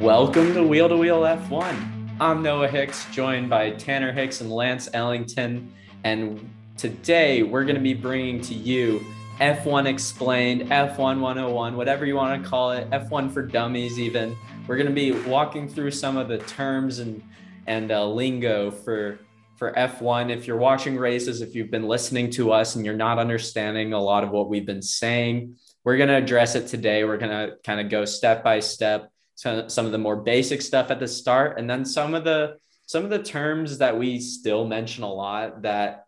Welcome to Wheel to Wheel F1. I'm Noah Hicks, joined by Tanner Hicks and Lance Ellington. And today we're going to be bringing to you F1 Explained, F1 101, whatever you want to call it, F1 for Dummies, even. We're going to be walking through some of the terms and, and uh, lingo for, for F1. If you're watching races, if you've been listening to us and you're not understanding a lot of what we've been saying, we're going to address it today. We're going to kind of go step by step, some, of the more basic stuff at the start, and then some of the some of the terms that we still mention a lot that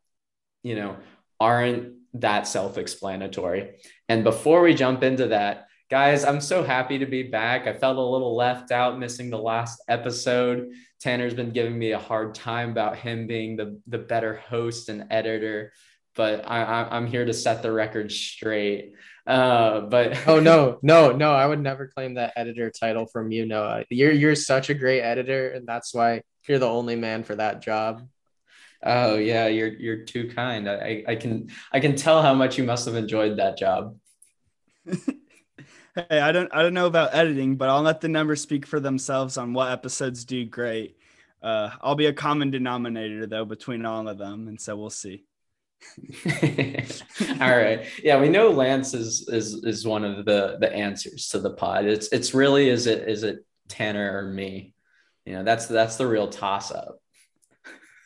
you know aren't that self-explanatory. And before we jump into that, guys, I'm so happy to be back. I felt a little left out missing the last episode. Tanner's been giving me a hard time about him being the the better host and editor, but I, I'm here to set the record straight. Uh, but oh no, no, no! I would never claim that editor title from you, Noah. You're you're such a great editor, and that's why you're the only man for that job. Oh yeah, you're you're too kind. I I can I can tell how much you must have enjoyed that job. hey, I don't I don't know about editing, but I'll let the numbers speak for themselves on what episodes do great. Uh, I'll be a common denominator though between all of them, and so we'll see. All right. Yeah, we know Lance is is is one of the the answers to the pod. It's it's really is it is it Tanner or me? You know, that's that's the real toss up.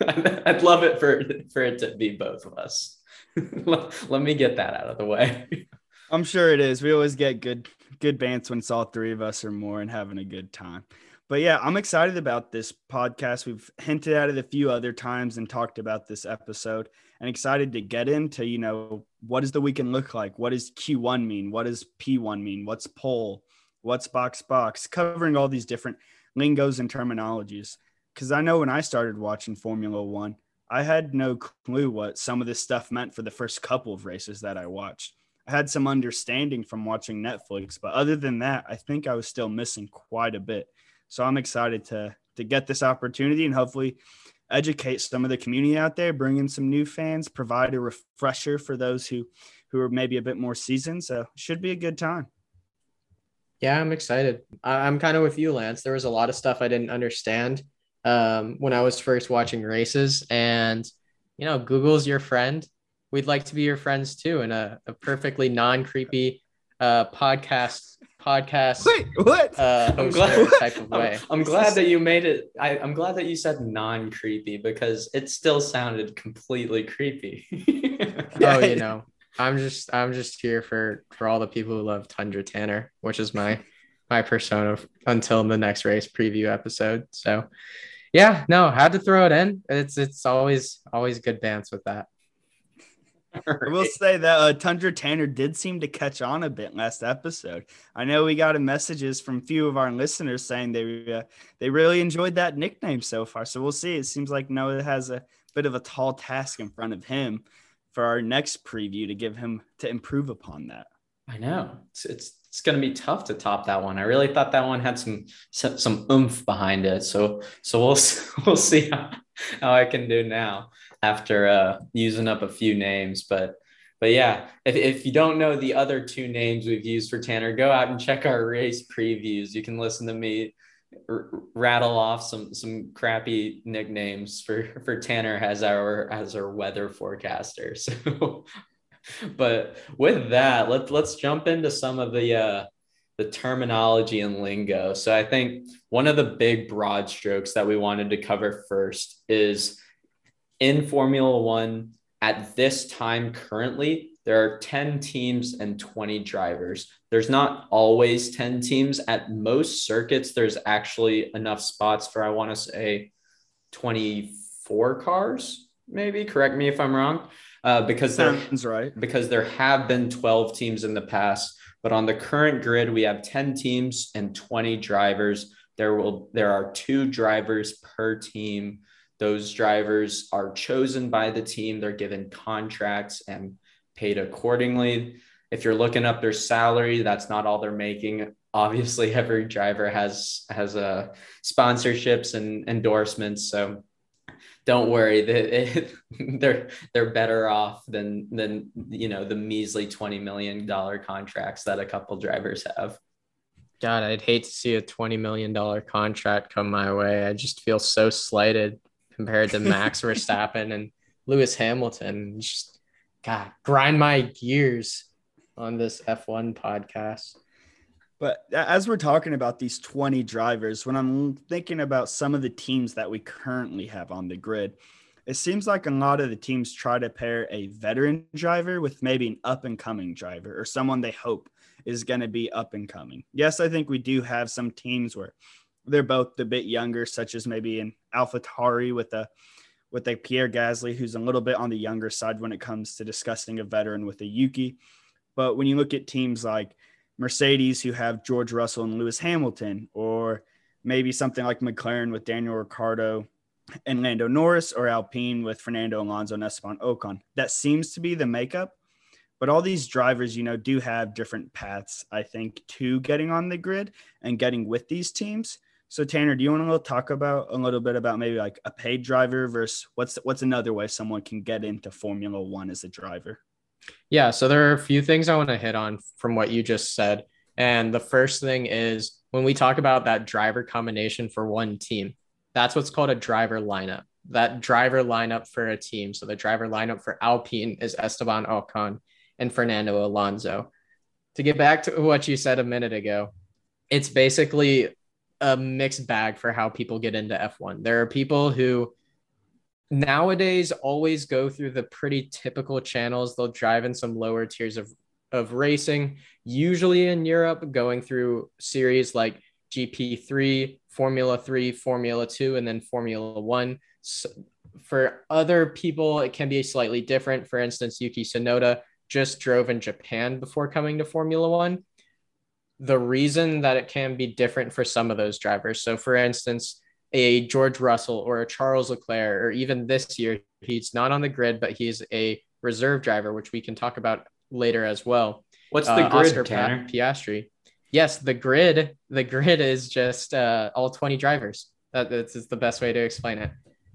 I'd love it for for it to be both of us. Let me get that out of the way. I'm sure it is. We always get good good bands when it's all three of us or more and having a good time. But yeah, I'm excited about this podcast. We've hinted at it a few other times and talked about this episode and excited to get into, you know, what does the weekend look like? What does Q1 mean? What does P1 mean? What's pole? What's box box? Covering all these different lingos and terminologies. Because I know when I started watching Formula One, I had no clue what some of this stuff meant for the first couple of races that I watched. I had some understanding from watching Netflix, but other than that, I think I was still missing quite a bit. So I'm excited to to get this opportunity and hopefully educate some of the community out there, bring in some new fans, provide a refresher for those who who are maybe a bit more seasoned. So should be a good time. Yeah, I'm excited. I'm kind of with you, Lance. There was a lot of stuff I didn't understand um, when I was first watching races, and you know, Google's your friend. We'd like to be your friends too, in a, a perfectly non creepy uh, podcast podcast. Wait, what? Uh, I'm glad, type of way. I'm, I'm glad that you made it. I, I'm glad that you said non creepy because it still sounded completely creepy. oh, you know, I'm just I'm just here for for all the people who love Tundra Tanner, which is my my persona until the next race preview episode. So, yeah, no, had to throw it in. It's it's always always good dance with that. I will say that uh, Tundra Tanner did seem to catch on a bit last episode. I know we got messages from a few of our listeners saying they uh, they really enjoyed that nickname so far. So we'll see. It seems like Noah has a bit of a tall task in front of him for our next preview to give him to improve upon that. I know it's it's, it's going to be tough to top that one. I really thought that one had some some, some oomph behind it. So so we'll we'll see how, how I can do now after uh, using up a few names. But but yeah, if, if you don't know the other two names we've used for Tanner, go out and check our race previews. You can listen to me r- rattle off some some crappy nicknames for for Tanner as our as our weather forecaster. So, but with that, let's let's jump into some of the uh, the terminology and lingo. So I think one of the big broad strokes that we wanted to cover first is in Formula One at this time currently, there are 10 teams and 20 drivers. There's not always 10 teams. At most circuits, there's actually enough spots for, I want to say, 24 cars, maybe. Correct me if I'm wrong. Uh, because there, right. because there have been 12 teams in the past, but on the current grid, we have 10 teams and 20 drivers. There will there are two drivers per team those drivers are chosen by the team, they're given contracts and paid accordingly. If you're looking up their salary, that's not all they're making. Obviously, every driver has has uh, sponsorships and endorsements, so don't worry they, they're they're better off than than you know the measly 20 million dollar contracts that a couple drivers have God, I'd hate to see a $20 million contract come my way. I just feel so slighted compared to Max Verstappen and Lewis Hamilton. Just, God, grind my gears on this F1 podcast. But as we're talking about these 20 drivers, when I'm thinking about some of the teams that we currently have on the grid, it seems like a lot of the teams try to pair a veteran driver with maybe an up and coming driver or someone they hope is going to be up and coming. Yes, I think we do have some teams where they're both a bit younger, such as maybe an AlphaTauri with a with a Pierre Gasly, who's a little bit on the younger side when it comes to discussing a veteran with a Yuki. But when you look at teams like Mercedes, who have George Russell and Lewis Hamilton, or maybe something like McLaren with Daniel Ricciardo and Lando Norris, or Alpine with Fernando Alonso and Esteban Ocon, that seems to be the makeup. But all these drivers, you know, do have different paths, I think, to getting on the grid and getting with these teams. So Tanner, do you want to talk about a little bit about maybe like a paid driver versus what's what's another way someone can get into Formula One as a driver? Yeah, so there are a few things I want to hit on from what you just said. And the first thing is when we talk about that driver combination for one team, that's what's called a driver lineup. That driver lineup for a team. So the driver lineup for Alpine is Esteban Ocon and Fernando Alonso. To get back to what you said a minute ago, it's basically a mixed bag for how people get into F1. There are people who nowadays always go through the pretty typical channels. They'll drive in some lower tiers of, of racing, usually in Europe, going through series like GP3, Formula 3, Formula 2, and then Formula 1. So for other people, it can be slightly different. For instance, Yuki Tsunoda just drove in Japan before coming to Formula One. The reason that it can be different for some of those drivers. So, for instance, a George Russell or a Charles Leclerc, or even this year, he's not on the grid, but he's a reserve driver, which we can talk about later as well. What's the uh, grid, Oscar Tanner? Piastri. Yes, the grid. The grid is just uh, all 20 drivers. That, that's the best way to explain it.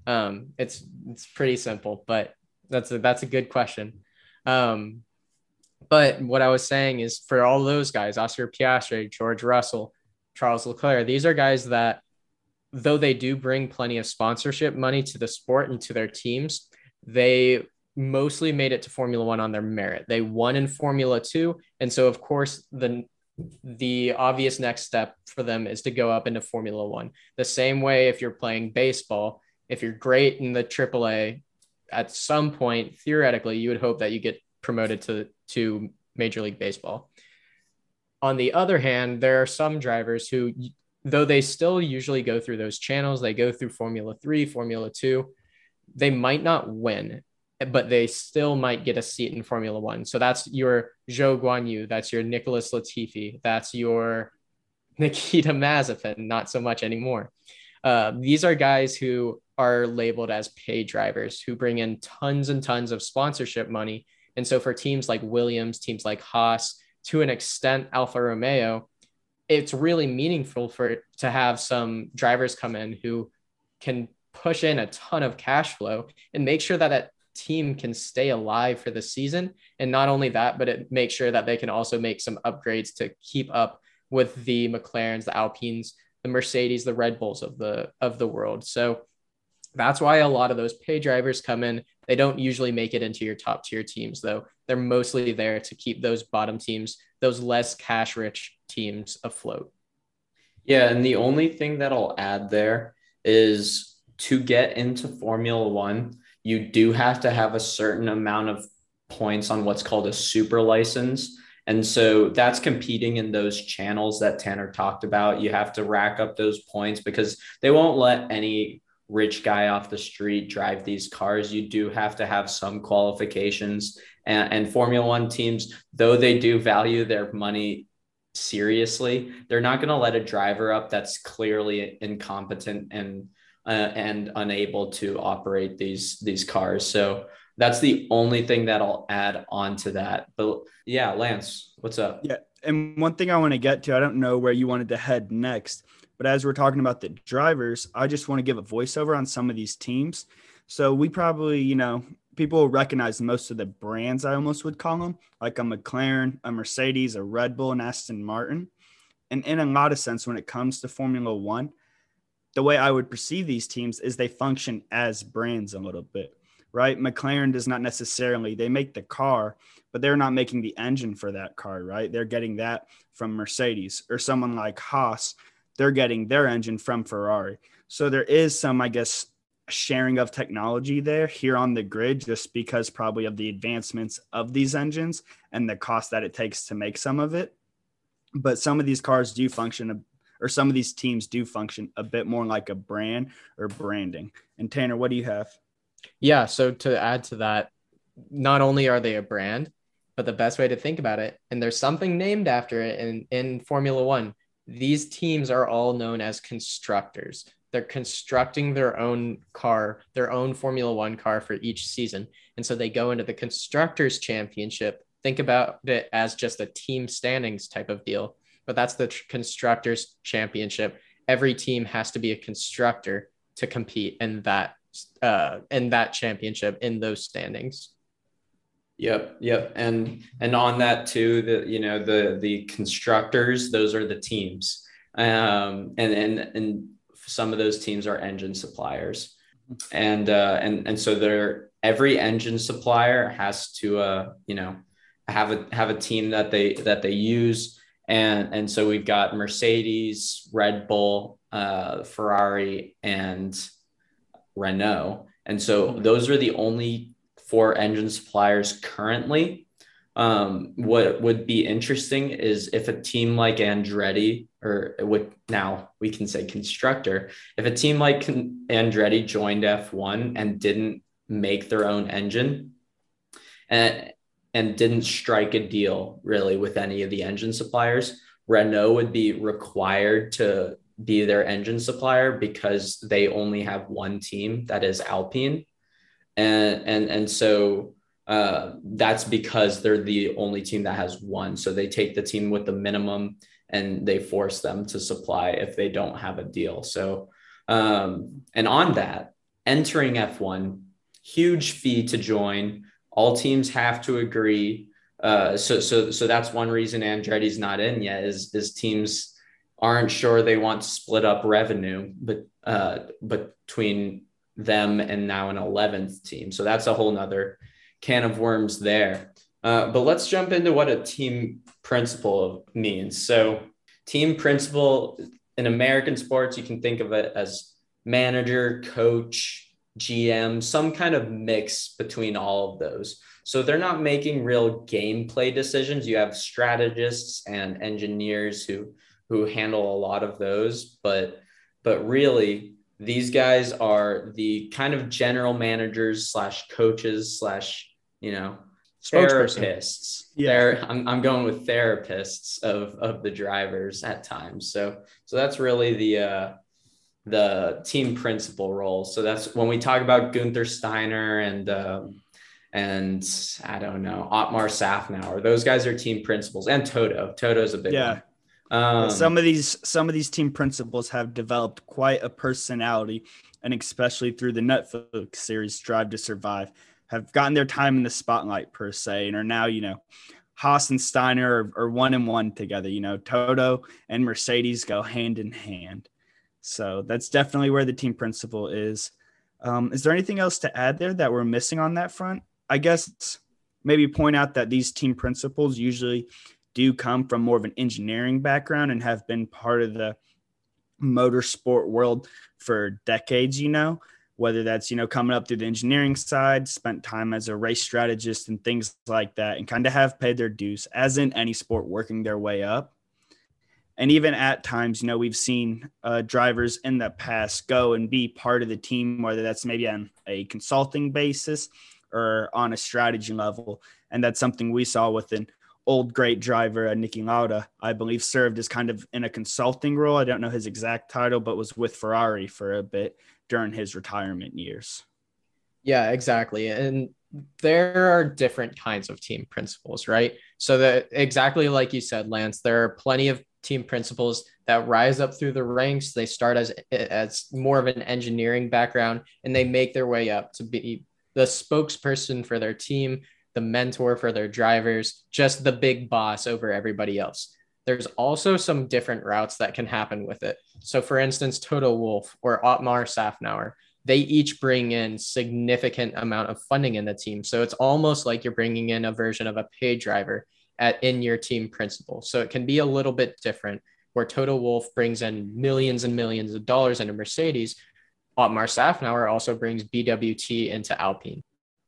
Um, it's it's pretty simple, but that's a, that's a good question. Um, but what I was saying is for all those guys, Oscar Piastri, George Russell, Charles Leclerc, these are guys that, though they do bring plenty of sponsorship money to the sport and to their teams, they mostly made it to Formula One on their merit. They won in Formula Two. And so, of course, the the obvious next step for them is to go up into Formula One. The same way if you're playing baseball, if you're great in the AAA at some point, theoretically, you would hope that you get promoted to, to Major League Baseball. On the other hand, there are some drivers who, though they still usually go through those channels, they go through Formula Three, Formula Two, they might not win, but they still might get a seat in Formula One. So that's your Zhou Guanyu, that's your Nicholas Latifi, that's your Nikita Mazepin, not so much anymore. Uh, these are guys who are labeled as pay drivers who bring in tons and tons of sponsorship money. And so for teams like Williams, teams like Haas, to an extent, Alfa Romeo, it's really meaningful for to have some drivers come in who can push in a ton of cash flow and make sure that that team can stay alive for the season. And not only that, but it makes sure that they can also make some upgrades to keep up with the McLarens, the Alpines, the Mercedes, the Red Bulls of the of the world. So that's why a lot of those pay drivers come in. They don't usually make it into your top tier teams, though. They're mostly there to keep those bottom teams, those less cash rich teams afloat. Yeah. And the only thing that I'll add there is to get into Formula One, you do have to have a certain amount of points on what's called a super license. And so that's competing in those channels that Tanner talked about. You have to rack up those points because they won't let any rich guy off the street drive these cars. You do have to have some qualifications. And, and Formula One teams, though they do value their money seriously, they're not going to let a driver up that's clearly incompetent and uh, and unable to operate these these cars. So that's the only thing that I'll add on to that. But yeah, Lance, what's up? Yeah, and one thing I want to get to, I don't know where you wanted to head next, but as we're talking about the drivers, I just want to give a voiceover on some of these teams. So we probably, you know, people recognize most of the brands, I almost would call them, like a McLaren, a Mercedes, a Red Bull, and Aston Martin. And in a lot of sense, when it comes to Formula One, the way I would perceive these teams is they function as brands a little bit, right? McLaren does not necessarily, they make the car, but they're not making the engine for that car, right? They're getting that from Mercedes or someone like Haas, they're getting their engine from Ferrari. So there is some, I guess, sharing of technology there here on the grid just because probably of the advancements of these engines and the cost that it takes to make some of it. But some of these cars do function or some of these teams do function a bit more like a brand or branding. And Tanner, what do you have? Yeah, so to add to that, not only are they a brand, but the best way to think about it, and there's something named after it in, in Formula One, these teams are all known as constructors. They're constructing their own car, their own Formula One car for each season. And so they go into the Constructors Championship. Think about it as just a team standings type of deal, but that's the Constructors Championship. Every team has to be a constructor to compete in that uh, in that championship in those standings. Yep, yep, and and on that too, the you know the the constructors, those are the teams, um, and and and some of those teams are engine suppliers, and uh, and and so they're every engine supplier has to uh, you know have a have a team that they that they use, and and so we've got Mercedes, Red Bull, uh, Ferrari, and Renault, and so those are the only four engine suppliers currently um, what would be interesting is if a team like Andretti, or what now we can say constructor, if a team like Andretti joined F1 and didn't make their own engine and, and didn't strike a deal really with any of the engine suppliers, Renault would be required to be their engine supplier because they only have one team that is Alpine. And, and, and so uh, that's because they're the only team that has one. So they take the team with the minimum and they force them to supply if they don't have a deal. So, um, and on that, entering F1, huge fee to join. All teams have to agree. Uh, so, so, so that's one reason Andretti's not in yet is, is teams aren't sure they want to split up revenue, but, uh, between them and now an 11th team. So that's a whole nother can of worms there. Uh, but let's jump into what a team principal means. So, team principal in American sports, you can think of it as manager, coach, GM, some kind of mix between all of those. So they're not making real gameplay decisions. You have strategists and engineers who who handle a lot of those, but but really these guys are the kind of general managers slash coaches slash you know, therapists. Yeah. I'm, I'm going with therapists of, of the drivers at times. So, so that's really the, uh, the team principal role. So that's when we talk about Gunther Steiner and, um, and I don't know, Otmar Szafnauer, those guys are team principals and Toto. Toto's a big yeah. one. Um, some of these some of these team principals have developed quite a personality, and especially through the Netflix series Drive to Survive, have gotten their time in the spotlight per se and are now, you know, Haas and Steiner are, are one and one together. You know, Toto and Mercedes go hand in hand. So that's definitely where the team principal is. Um, is there anything else to add there that we're missing on that front? I guess maybe point out that these team principals usually do come from more of an engineering background and have been part of the motorsport world for decades, you know whether that's you know coming up through the engineering side spent time as a race strategist and things like that and kind of have paid their dues as in any sport working their way up. And even at times you know we've seen uh, drivers in the past go and be part of the team whether that's maybe on a consulting basis or on a strategy level. And that's something we saw with an old great driver uh, Niki Lauda I believe served as kind of in a consulting role I don't know his exact title but was with Ferrari for a bit during his retirement years. Yeah, exactly. And there are different kinds of team principals, right? So that exactly like you said, Lance, there are plenty of team principals that rise up through the ranks. They start as as more of an engineering background and they make their way up to be the spokesperson for their team, the mentor for their drivers, just the big boss over everybody else. there's also some different routes that can happen with it. So, for instance, Toto Wolff or Otmar Szafnauer, they each bring in significant amount of funding in the team. So it's almost like you're bringing in a version of a paid driver at in your team principal. So it can be a little bit different where Toto Wolff brings in millions and millions of dollars into Mercedes. Otmar Szafnauer also brings BWT into Alpine.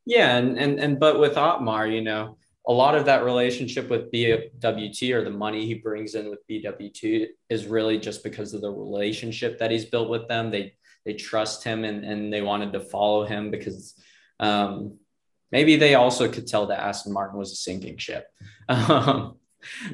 Yeah, and and and but with Otmar, you know, a lot of that relationship with BWT or the money he brings in with BWT is really just because of the relationship that he's built with them. They they trust him and, and they wanted to follow him because um, maybe they also could tell that Aston Martin was a sinking ship. Um,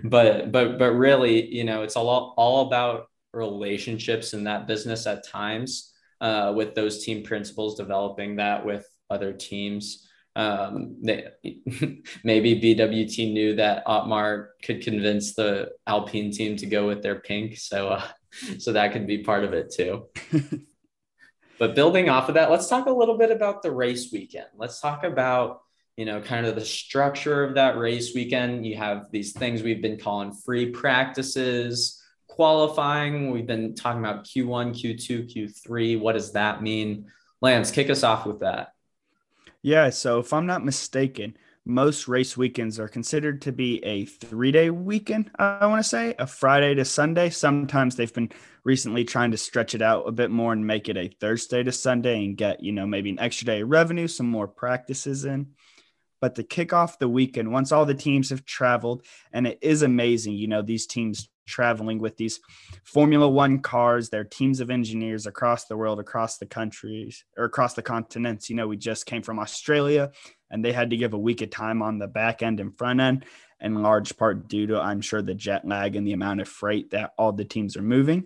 but but but really, you know, it's all all about relationships in that business at times uh, with those team principals developing that with other teams um, they, maybe BWT knew that Otmar could convince the Alpine team to go with their pink, so uh, so that could be part of it too. but building off of that, let's talk a little bit about the race weekend. Let's talk about you know kind of the structure of that race weekend. You have these things we've been calling free practices, qualifying. We've been talking about Q1, Q2, Q3. What does that mean? Lance, kick us off with that. Yeah, so if I'm not mistaken, most race weekends are considered to be a three day weekend, I want to say, a Friday to Sunday. Sometimes they've been recently trying to stretch it out a bit more and make it a Thursday to Sunday and get, you know, maybe an extra day of revenue, some more practices in. But to kick off the weekend, once all the teams have traveled, and it is amazing, you know, these teams traveling with these Formula One cars, their teams of engineers across the world, across the countries, or across the continents. You know, we just came from Australia and they had to give a week of time on the back end and front end, in large part due to, I'm sure, the jet lag and the amount of freight that all the teams are moving.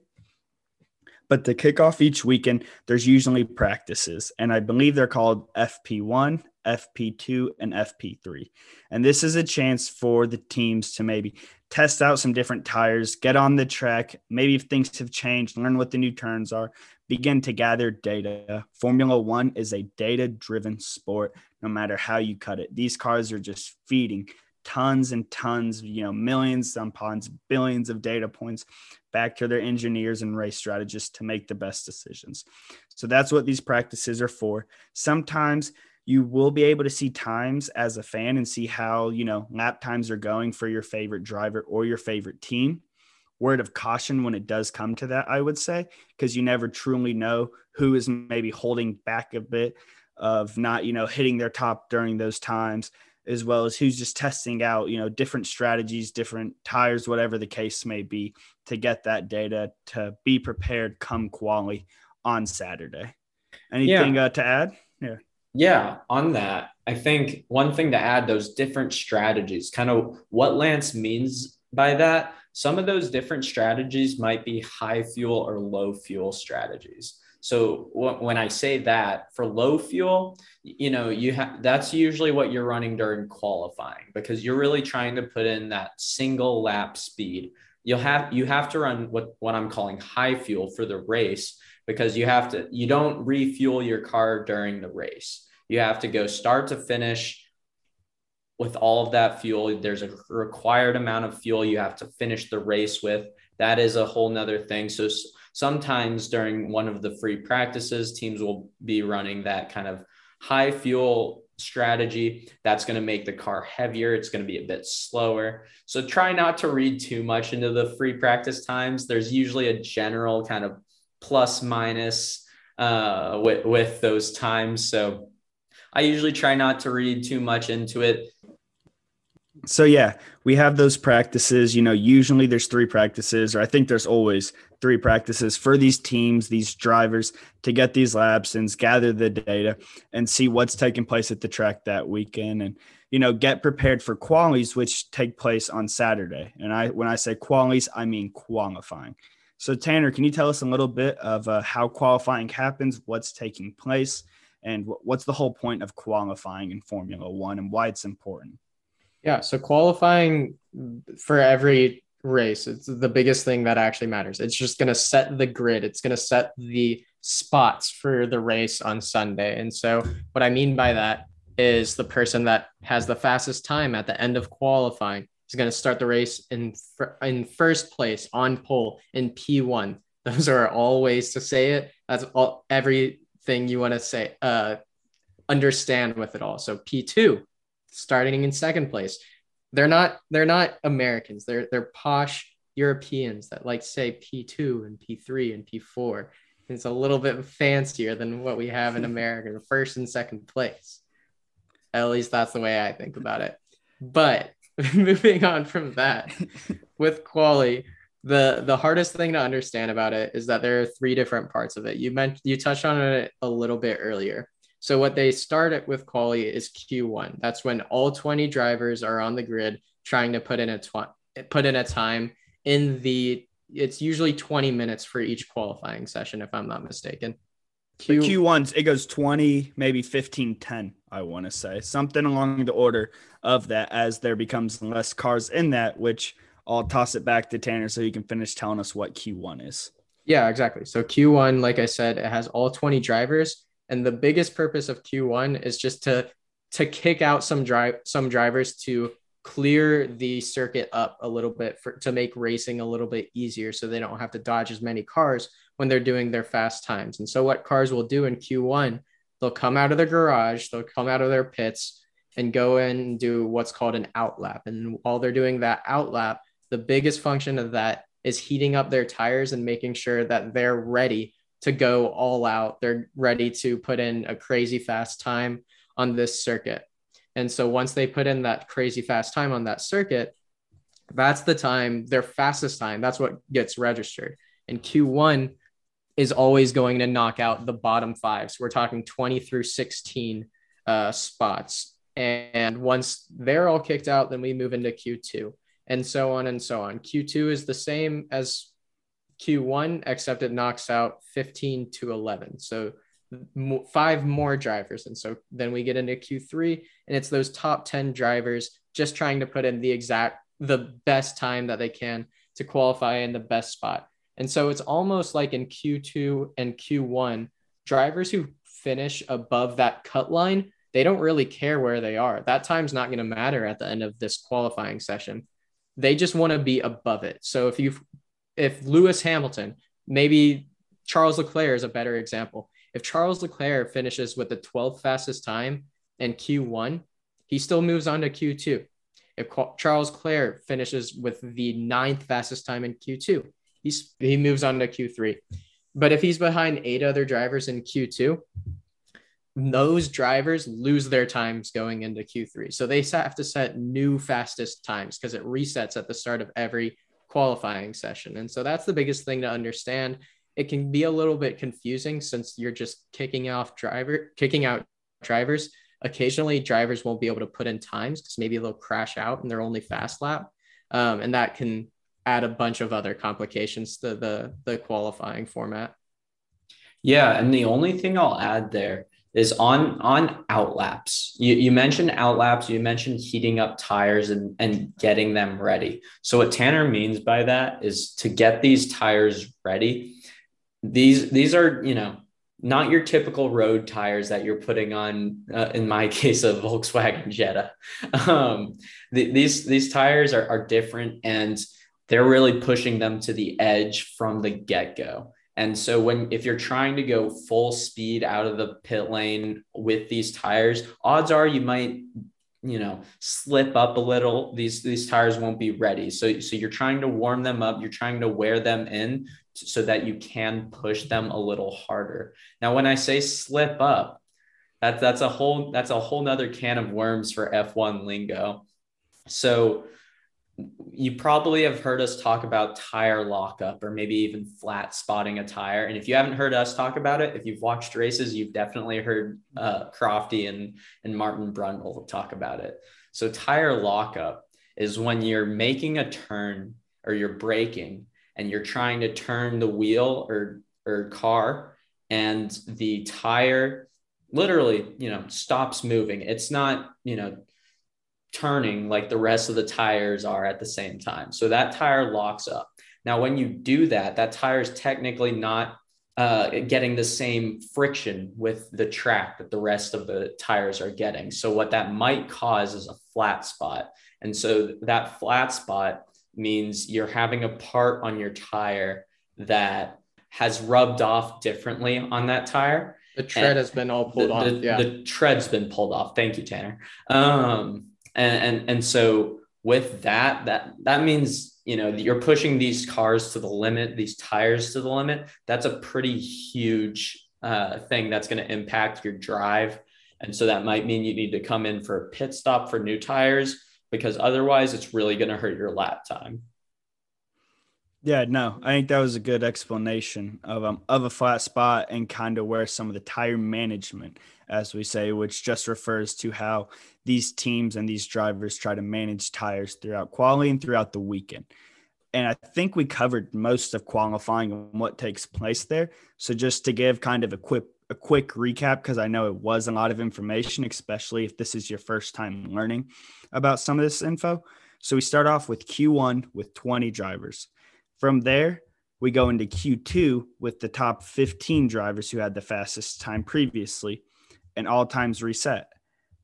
But to kick off each weekend, there's usually practices, and I believe they're called FP1, FP2, and FP3. And this is a chance for the teams to maybe test out some different tires, get on the track, maybe if things have changed, learn what the new turns are, begin to gather data. Formula One is a data driven sport, no matter how you cut it. These cars are just feeding tons and tons, you know, millions, sometimes billions of data points back to their engineers and race strategists to make the best decisions. So that's what these practices are for. Sometimes you will be able to see times as a fan and see how, you know, lap times are going for your favorite driver or your favorite team. Word of caution when it does come to that, I would say, because you never truly know who is maybe holding back a bit of not, you know, hitting their top during those times, as well as who's just testing out, you know, different strategies, different tires, whatever the case may be, to get that data to be prepared come quali on Saturday. Anything yeah. uh, to add? Yeah. On that, I think one thing to add those different strategies, kind of what Lance means by that. Some of those different strategies might be high fuel or low fuel strategies. So when I say that for low fuel, you know, you have that's usually what you're running during qualifying because you're really trying to put in that single lap speed. You'll have you have to run what what I'm calling high fuel for the race because you have to you don't refuel your car during the race. You have to go start to finish with all of that fuel. There's a required amount of fuel you have to finish the race with. That is a whole nother thing. So sometimes during one of the free practices, teams will be running that kind of high fuel strategy that's going to make the car heavier it's going to be a bit slower so try not to read too much into the free practice times there's usually a general kind of plus minus uh, with, with those times. So I usually try not to read too much into it. So yeah, we have those practices. You know, usually there's three practices, or I think there's always three practices for these teams, these drivers to get these laps and gather the data and see what's taking place at the track that weekend, and you know, get prepared for qualies, which take place on Saturday. And I, when I say qualies, I mean qualifying. So, Tanner, can you tell us a little bit of uh, how qualifying happens, what's taking place, and what's the whole point of qualifying in Formula One and why it's important? Yeah, so qualifying for every race, it's the biggest thing that actually matters. It's just going to set the grid, it's going to set the spots for the race on Sunday. And so, what I mean by that is the person that has the fastest time at the end of qualifying is going to start the race in in first place on pole in P1. Those are all ways to say it. That's all everything you want to say. Uh, understand with it all. So P2, starting in second place. They're not they're not Americans. They're they're posh Europeans that like say P2 and P3 and P4. It's a little bit fancier than what we have in America, first and second place. At least that's the way I think about it. But moving on from that, with quali, the the hardest thing to understand about it is that there are three different parts of it. You mentioned you touched on it a little bit earlier. So what they start at with quali is Q1. That's when all 20 drivers are on the grid trying to put in a tw- put in a time in the it's usually 20 minutes for each qualifying session if I'm not mistaken. Q Q1s it goes 20 maybe 15 10 I want to say something along the order of that as there becomes less cars in that which I'll toss it back to Tanner so he can finish telling us what Q1 is. Yeah, exactly. So Q1 like I said it has all 20 drivers and the biggest purpose of Q1 is just to to kick out some drive some drivers to clear the circuit up a little bit for to make racing a little bit easier so they don't have to dodge as many cars when they're doing their fast times. And so what cars will do in Q1, they'll come out of their garage, they'll come out of their pits and go in and do what's called an outlap. And while they're doing that outlap, the biggest function of that is heating up their tires and making sure that they're ready to go all out. They're ready to put in a crazy fast time on this circuit. And so once they put in that crazy fast time on that circuit, that's the time, their fastest time. That's what gets registered. In Q1 is always going to knock out the bottom five. So we're talking 20 through 16 uh, spots. And once they're all kicked out, then we move into Q2 and so on and so on. Q2 is the same as Q1, except it knocks out 15 to 11. So five more drivers. And so then we get into Q3 and it's those top 10 drivers just trying to put in the exact, the best time that they can to qualify in the best spot. And so it's almost like in Q2 and Q1, drivers who finish above that cut line, they don't really care where they are. That time's not going to matter at the end of this qualifying session. They just want to be above it. So if you if Lewis Hamilton, maybe Charles Leclerc is a better example. If Charles Leclerc finishes with the 12th fastest time in Q1, he still moves on to Q2. If Charles Leclerc finishes with the ninth fastest time in Q2, he's he moves on to Q3. But if he's behind eight other drivers in Q2, those drivers lose their times going into Q3. So they have to set new fastest times because it resets at the start of every qualifying session. And so that's the biggest thing to understand. It can be a little bit confusing since you're just kicking off driver, kicking out drivers. Occasionally, drivers won't be able to put in times because maybe they'll crash out in their only fast lap. Um, and that can add a bunch of other complications to the the qualifying format. Yeah, and the only thing I'll add there is on on outlaps. You, you mentioned outlaps, you mentioned heating up tires and, and getting them ready. So what Tanner means by that is to get these tires ready. These these are, you know, not your typical road tires that you're putting on uh, in my case a Volkswagen Jetta. Um, the, these these tires are, are different and they're really pushing them to the edge from the get-go. And so when if you're trying to go full speed out of the pit lane with these tires, odds are you might you know slip up a little. These these tires won't be ready. So so you're trying to warm them up. You're trying to wear them in so that you can push them a little harder. Now when i say slip up that's that's a whole that's a whole nother can of worms for f1 lingo. So you probably have heard us talk about tire lockup or maybe even flat spotting a tire. And if you haven't heard us talk about it, if you've watched races, you've definitely heard uh, Crofty and, and Martin Brundle talk about it. So tire lockup is when you're making a turn or you're braking and you're trying to turn the wheel or, or car and the tire literally, you know, stops moving. It's not, you know, turning like the rest of the tires are at the same time. So that tire locks up. Now, when you do that, that tire is technically not uh, getting the same friction with the track that the rest of the tires are getting. So what that might cause is a flat spot. And so that flat spot means you're having a part on your tire that has rubbed off differently on that tire. The tread and has been all pulled the, off. The, yeah. the tread's been pulled off. Thank you, Tanner. Um, and, and and so with that, that that means you know you're pushing these cars to the limit, these tires to the limit. That's a pretty huge uh, thing that's going to impact your drive. And so that might mean you need to come in for a pit stop for new tires because otherwise it's really going to hurt your lap time. Yeah, no, I think that was a good explanation of um, of a flat spot and kind of where some of the tire management, as we say, which just refers to how these teams and these drivers try to manage tires throughout quality and throughout the weekend. And I think we covered most of qualifying and what takes place there. So just to give kind of a quick a quick recap because I know it was a lot of information, especially if this is your first time learning about some of this info. So we start off with Q1 with 20 drivers. From there, we go into Q2 with the top 15 drivers who had the fastest time previously, and all times reset.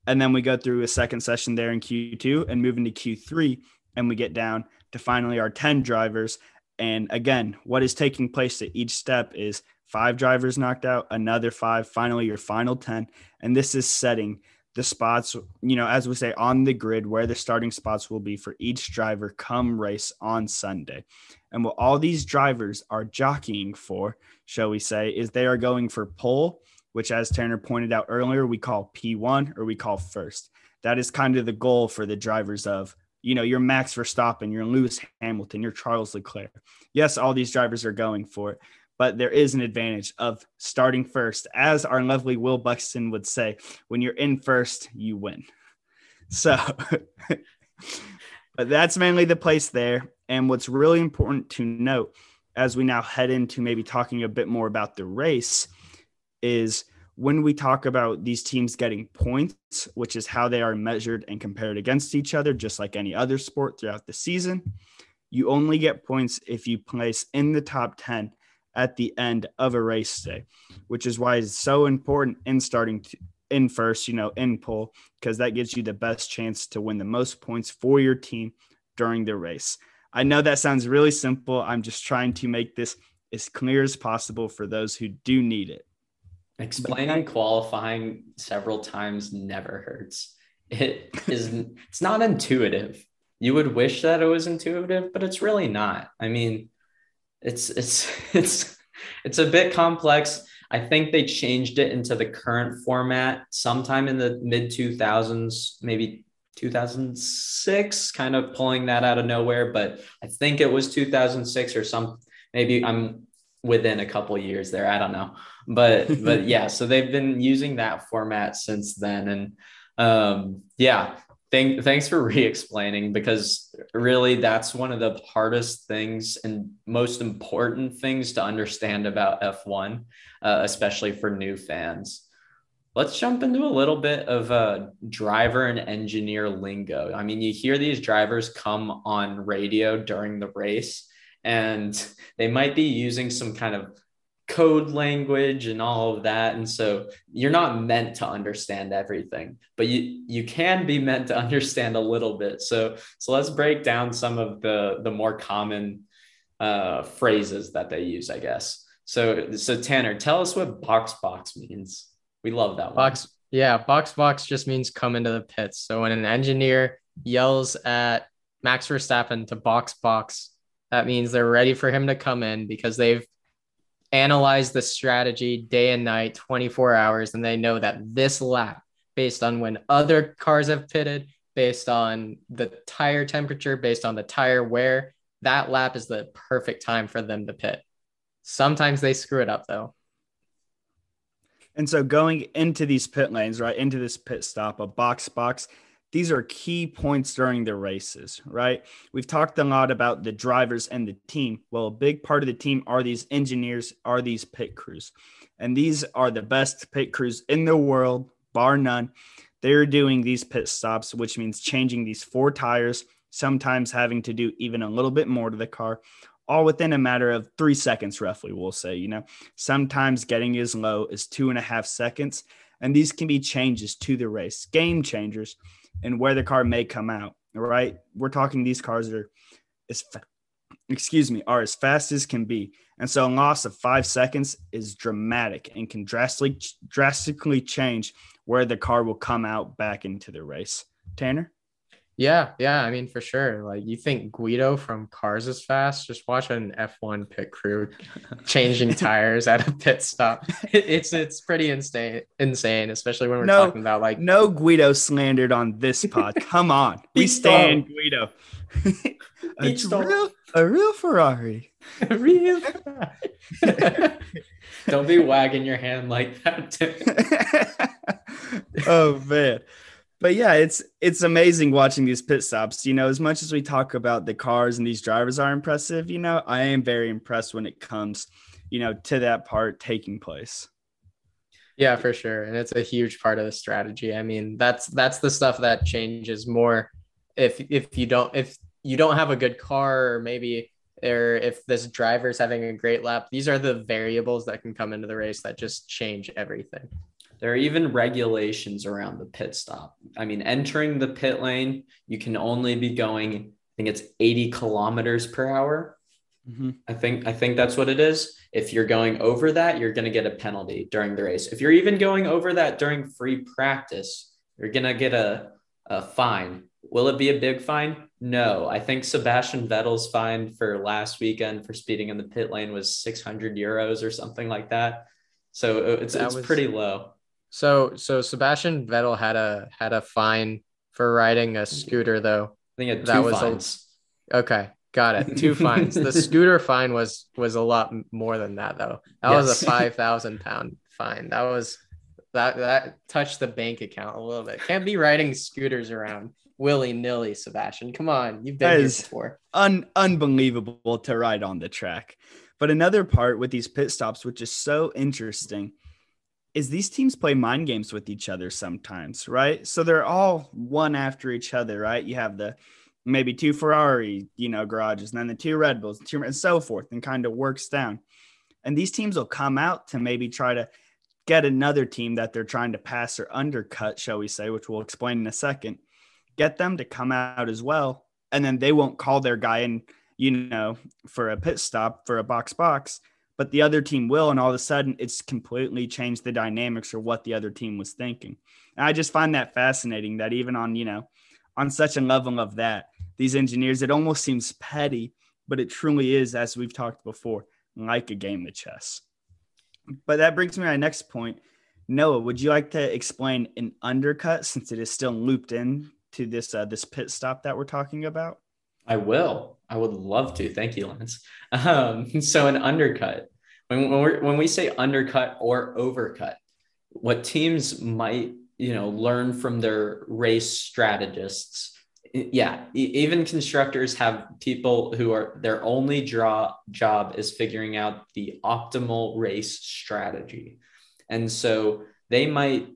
And then we go through a second session there in Q2 and move into Q3, and we get down to finally our 10 drivers. And again, what is taking place at each step is five drivers knocked out, another five, finally your final 10. And this is setting the spots, you know, as we say on the grid where the starting spots will be for each driver come race on Sunday. And what all these drivers are jockeying for, shall we say, is they are going for pole, which, as Tanner pointed out earlier, we call P1 or we call first. That is kind of the goal for the drivers of, you know, your Max Verstappen, your Lewis Hamilton, your Charles Leclerc. Yes, all these drivers are going for it, but there is an advantage of starting first. As our lovely Will Buxton would say, when you're in first, you win. So, but that's mainly the place there. And what's really important to note as we now head into maybe talking a bit more about the race is when we talk about these teams getting points, which is how they are measured and compared against each other, just like any other sport throughout the season, you only get points if you place in the top 10 at the end of a race day, which is why it's so important in starting to, in first, you know, in pole, because that gives you the best chance to win the most points for your team during the race. I know that sounds really simple. I'm just trying to make this as clear as possible for those who do need it. Explaining qualifying several times never hurts. It is it's not intuitive. You would wish that it was intuitive, but it's really not. I mean, it's it's it's it's a bit complex. I think they changed it into the current format sometime in the mid 2000s, maybe 2006, kind of pulling that out of nowhere, but I think it was 2006 or some maybe I'm within a couple years there. I don't know. But but yeah, so they've been using that format since then. And um yeah, thank thanks for re-explaining because really that's one of the hardest things and most important things to understand about F1, uh, especially for new fans. Let's jump into a little bit of uh, driver and engineer lingo. I mean, you hear these drivers come on radio during the race, and they might be using some kind of code language and all of that. And so you're not meant to understand everything but you you can be meant to understand a little bit. So so let's break down some of the the more common uh phrases that they use i guess. So so tanner tell us what box box means. We love that one. box yeah box box just means come into the pits. So when an engineer yells at max verstappen to box box that means they're ready for him to come in because they've analyzed the strategy day and night, 24 hours, and they know that this lap, based on when other cars have pitted, based on the tire temperature, based on the tire wear, that lap is the perfect time for them to pit. Sometimes they screw it up though. And so going into these pit lanes, right, into this pit stop, a box box, these are key points during the races, right? We've talked a lot about the drivers and the team. Well, a big part of the team are these engineers, are these pit crews. And these are the best pit crews in the world, bar none. They're doing these pit stops, which means changing these four tires, sometimes having to do even a little bit more to the car, all within a matter of three seconds, roughly, we'll say. You know, sometimes getting as low as two and a half seconds. And these can be changes to the race, game changers and where the car may come out. right? We're talking these cars are as fa- excuse me are as fast as can be, and so a loss of five seconds is dramatic and can drastically drastically change where the car will come out back into the race. Tanner. Yeah, yeah. I mean, for sure. Like you think Guido from Cars is fast? Just watch an F1 pit crew changing tires at a pit stop. It's it's pretty insane, insane, especially when we're No, talking about like No Guido slandered on this pod. Come on, we stand Guido. a, real, a real Ferrari. real. Don't be wagging your hand like that. Oh man but yeah it's it's amazing watching these pit stops you know as much as we talk about the cars and these drivers are impressive you know i am very impressed when it comes you know to that part taking place Yeah, for sure. And it's a huge part of the strategy. I mean, that's that's the stuff that changes more if if you don't if you don't have a good car or maybe or if this driver's having a great lap. These are the variables that can come into the race that just change everything. There are even regulations around the pit stop. I mean, entering the pit lane, you can only be going, I think it's 80 kilometers per hour. Mhm. I think I think that's what it is. If you're going over that, you're going to get a penalty during the race. If you're even going over that during free practice, you're going to get a, a fine. Will it be a big fine? No. I think Sebastian Vettel's fine for last weekend for speeding in the pit lane was 600 euros or something like that. So uh, it's That it's was- pretty low. So so Sebastian Vettel had a had a fine for riding a scooter though. I think it That two was a- Okay, got it. Two fines. The scooter fine was was a lot more than that though. That was a five thousand pound fine. That was that that touched the bank account a little bit. Can't be riding scooters around willy nilly, Sebastian. Come on, you've been That here before. Un- unbelievable to ride on the track but another part with these pit stops which is so interesting is these teams play mind games with each other sometimes, right? So they're all one after each other, right? You have the maybe two Ferrari, you know, garages, and then the two Red Bulls, two, and so forth, and kind of works down. And these teams will come out to maybe try to get another team that they're trying to pass or undercut, shall we say, which we'll explain in a second, get them to come out as well. And then they won't call their guy in, you know, for a pit stop for a box box but the other team will. And all of a sudden, it's completely changed the dynamics or what the other team was thinking. And I just find that fascinating that even on, you know, on such a level of that, these engineers, it almost seems petty, but it truly is, as we've talked before, like a game of chess. But that brings me to my next point. Noah, would you like to explain an undercut since it is still looped in to this uh, this pit stop that we're talking about? I will. I would love to. Thank you, Lance. Um, so an undercut. When when, when we say undercut or overcut, what teams might you know learn from their race strategists. Yeah, even constructors have people who are their only draw job is figuring out the optimal race strategy, and so they might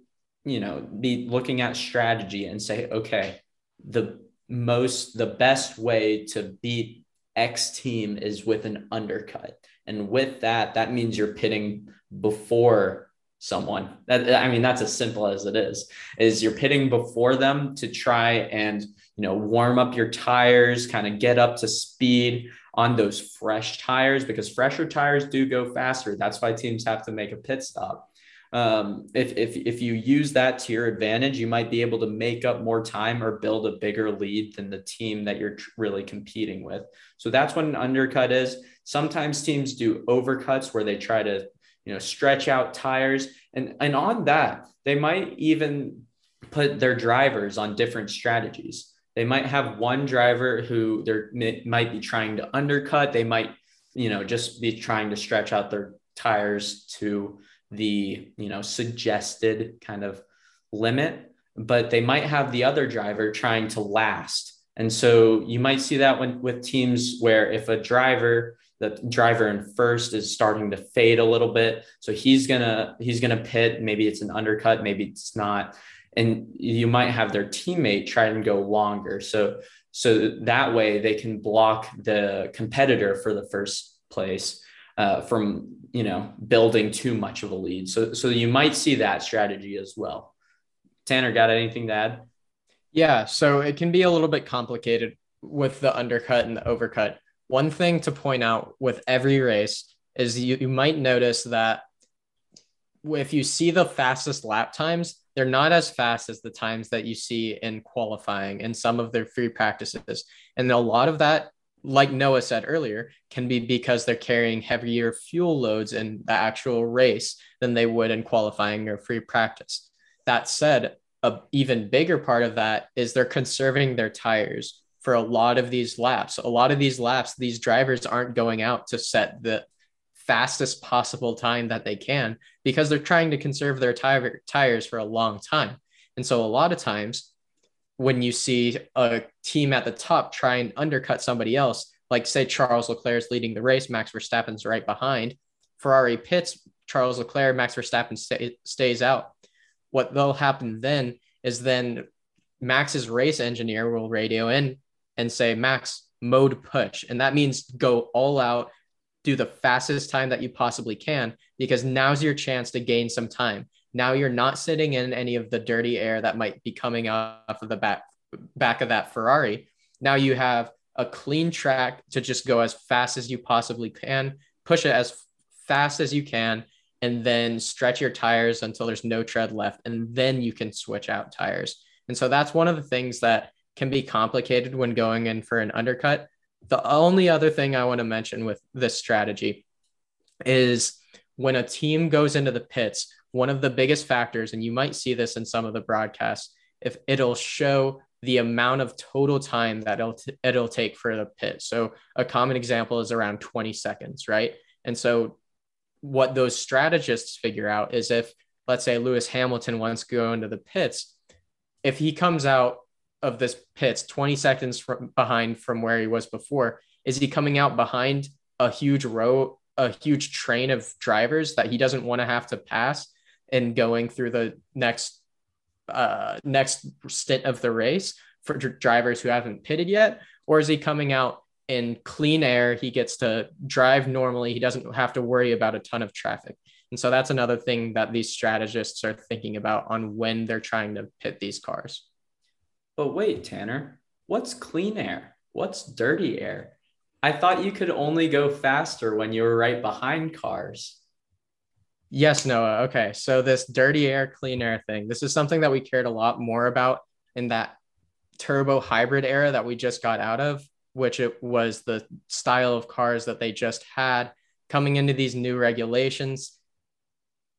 you know be looking at strategy and say, okay, the most the best way to beat X team is with an undercut. And with that, that means you're pitting before someone. That I mean, that's as simple as it is. Is you're pitting before them to try and you know warm up your tires, kind of get up to speed on those fresh tires because fresher tires do go faster. That's why teams have to make a pit stop. Um, if, if, if you use that to your advantage, you might be able to make up more time or build a bigger lead than the team that you're really competing with. So that's what an undercut is. Sometimes teams do overcuts where they try to, you know, stretch out tires. And, and on that, they might even put their drivers on different strategies. They might have one driver who they're might be trying to undercut. They might, you know, just be trying to stretch out their tires to the you know suggested kind of limit but they might have the other driver trying to last. And so you might see that when with teams where if a driver the driver in first is starting to fade a little bit so he's gonna he's gonna pit. Maybe it's an undercut maybe it's not. And you might have their teammate try and go longer. So so that way they can block the competitor for the first place uh, from you know building too much of a lead. So so you might see that strategy as well. Tanner, got anything to add? Yeah, so it can be a little bit complicated with the undercut and the overcut. One thing to point out with every race is you, you might notice that if you see the fastest lap times, they're not as fast as the times that you see in qualifying in some of their free practices. And a lot of that, like Noah said earlier, can be because they're carrying heavier fuel loads in the actual race than they would in qualifying or free practice. That said, a even bigger part of that is they're conserving their tires for a lot of these laps. A lot of these laps, these drivers aren't going out to set the fastest possible time that they can because they're trying to conserve their tire, tires for a long time. And so a lot of times when you see a team at the top try and undercut somebody else, like say Charles Leclerc is leading the race, Max Verstappen's right behind, Ferrari pits, Charles Leclerc, Max Verstappen stay, stays out. What will happen then is then Max's race engineer will radio in and say, Max, mode push. And that means go all out, do the fastest time that you possibly can because now's your chance to gain some time. Now you're not sitting in any of the dirty air that might be coming off of the back back of that Ferrari. Now you have a clean track to just go as fast as you possibly can, push it as fast as you can, and then stretch your tires until there's no tread left. And then you can switch out tires. And so that's one of the things that can be complicated when going in for an undercut the only other thing I want to mention with this strategy is when a team goes into the pits, one of the biggest factors, and you might see this in some of the broadcasts, if it'll show the amount of total time that it'll, t- it'll take for the pit. So a common example is around 20 seconds, right? And so what those strategists figure out is if, let's say, Lewis Hamilton wants to go into the pits, if he comes out of this pits 20 seconds from behind from where he was before is he coming out behind a huge row a huge train of drivers that he doesn't want to have to pass and going through the next uh, next stint of the race for drivers who haven't pitted yet or is he coming out in clean air he gets to drive normally he doesn't have to worry about a ton of traffic and so that's another thing that these strategists are thinking about on when they're trying to pit these cars but wait, Tanner, what's clean air? What's dirty air? I thought you could only go faster when you were right behind cars. Yes, Noah. Okay. So, this dirty air, clean air thing, this is something that we cared a lot more about in that turbo hybrid era that we just got out of, which it was the style of cars that they just had coming into these new regulations.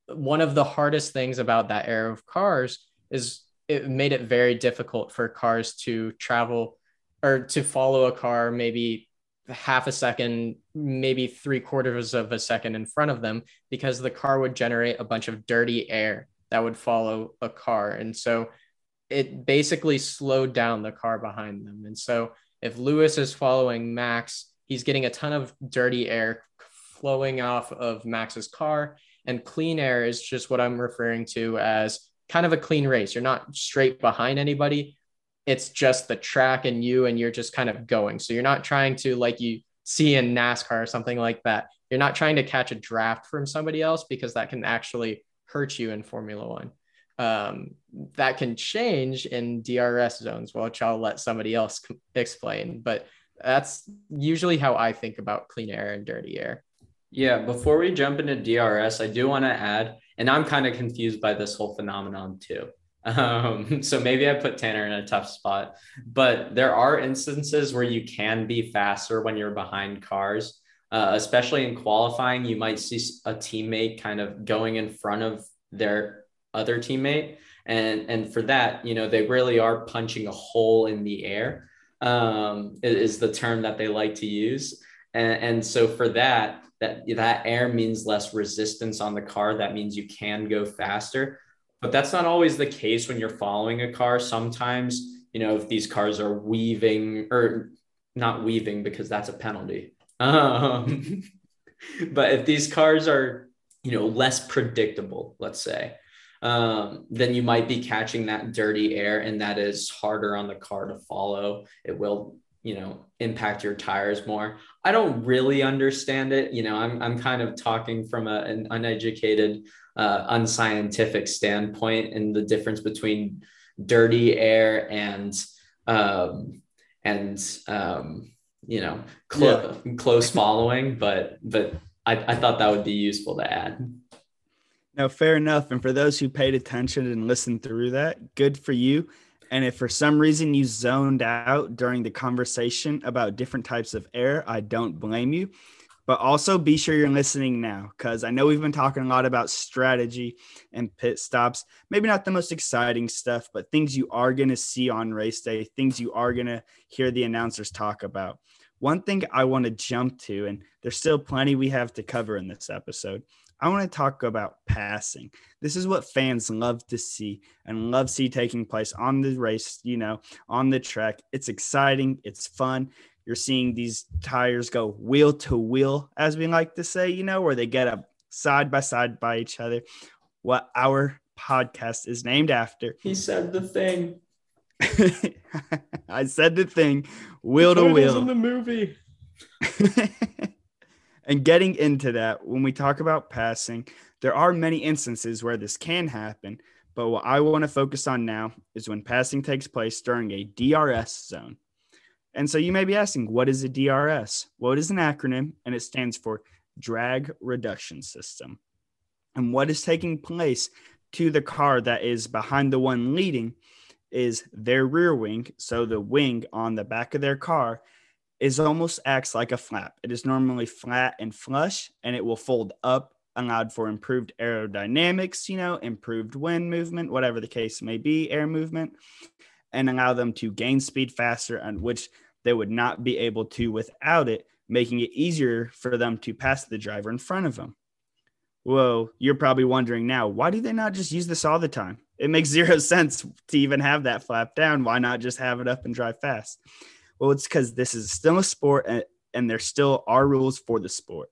One of the hardest things about that era of cars is it made it very difficult for cars to travel or to follow a car maybe half a second, maybe three quarters of a second in front of them because the car would generate a bunch of dirty air that would follow a car. And so it basically slowed down the car behind them. And so if Lewis is following Max, he's getting a ton of dirty air flowing off of Max's car. And clean air is just what I'm referring to as kind of a clean race. You're not straight behind anybody. It's just the track and you, and you're just kind of going. So you're not trying to, like you see in NASCAR or something like that, you're not trying to catch a draft from somebody else because that can actually hurt you in Formula One. Um, that can change in DRS zones, which I'll let somebody else explain. But that's usually how I think about clean air and dirty air. Yeah, before we jump into DRS, I do want to add and I'm kind of confused by this whole phenomenon too. Um, so maybe I put Tanner in a tough spot, but there are instances where you can be faster when you're behind cars, uh, especially in qualifying. You might see a teammate kind of going in front of their other teammate. And, and for that, you know, they really are punching a hole in the air, um, is the term that they like to use. And, and so for that, that that air means less resistance on the car. That means you can go faster. But that's not always the case when you're following a car. Sometimes, you know, if these cars are weaving or not weaving because that's a penalty. Um, but if these cars are, you know, less predictable, let's say, um, then you might be catching that dirty air and that is harder on the car to follow. It will you know impact your tires more i don't really understand it you know i'm, I'm kind of talking from a, an uneducated uh, unscientific standpoint and the difference between dirty air and um, and um, you know clo- yeah. close following, but but I, I thought that would be useful to add. No, fair enough. And for those who paid attention and listened through that, good for you. And if for some reason you zoned out during the conversation about different types of air, I don't blame you. But also be sure you're listening now because I know we've been talking a lot about strategy and pit stops. Maybe not the most exciting stuff, but things you are going to see on race day, things you are going to hear the announcers talk about. One thing I want to jump to, and there's still plenty we have to cover in this episode. I want to talk about passing. This is what fans love to see and love see taking place on the race, you know, on the track. It's exciting, it's fun. You're seeing these tires go wheel to wheel, as we like to say, you know, where they get up side by side by each other. What our podcast is named after. He said the thing. I said the thing, wheel to wheel. in the movie. and getting into that, when we talk about passing, there are many instances where this can happen. But what I want to focus on now is when passing takes place during a DRS zone. And so you may be asking, what is a DRS? Well, it is an acronym and it stands for Drag Reduction System. And what is taking place to the car that is behind the one leading is their rear wing. So the wing on the back of their car is almost acts like a flap. It is normally flat and flush and it will fold up, allowed for improved aerodynamics, you know, improved wind movement, whatever the case may be, air movement, and allow them to gain speed faster, and which they would not be able to without it, making it easier for them to pass the driver in front of them. Whoa, you're probably wondering now, why do they not just use this all the time? It makes zero sense to even have that flap down. Why not just have it up and drive fast? Well, it's because this is still a sport and, and there still are rules for the sport.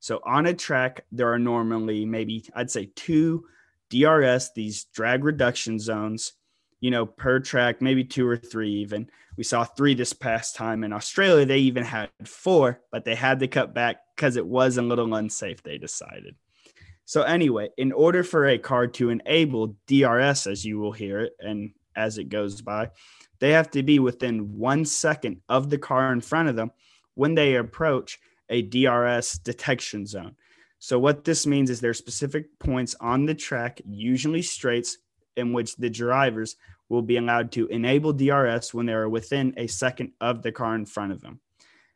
So on a track, there are normally maybe I'd say two DRS, these drag reduction zones, you know, per track, maybe two or three even. We saw three this past time in Australia. They even had four, but they had to cut back because it was a little unsafe, they decided. So, anyway, in order for a car to enable DRS, as you will hear it, and as it goes by, they have to be within one second of the car in front of them when they approach a DRS detection zone. So, what this means is there are specific points on the track, usually straights, in which the drivers will be allowed to enable DRS when they are within a second of the car in front of them.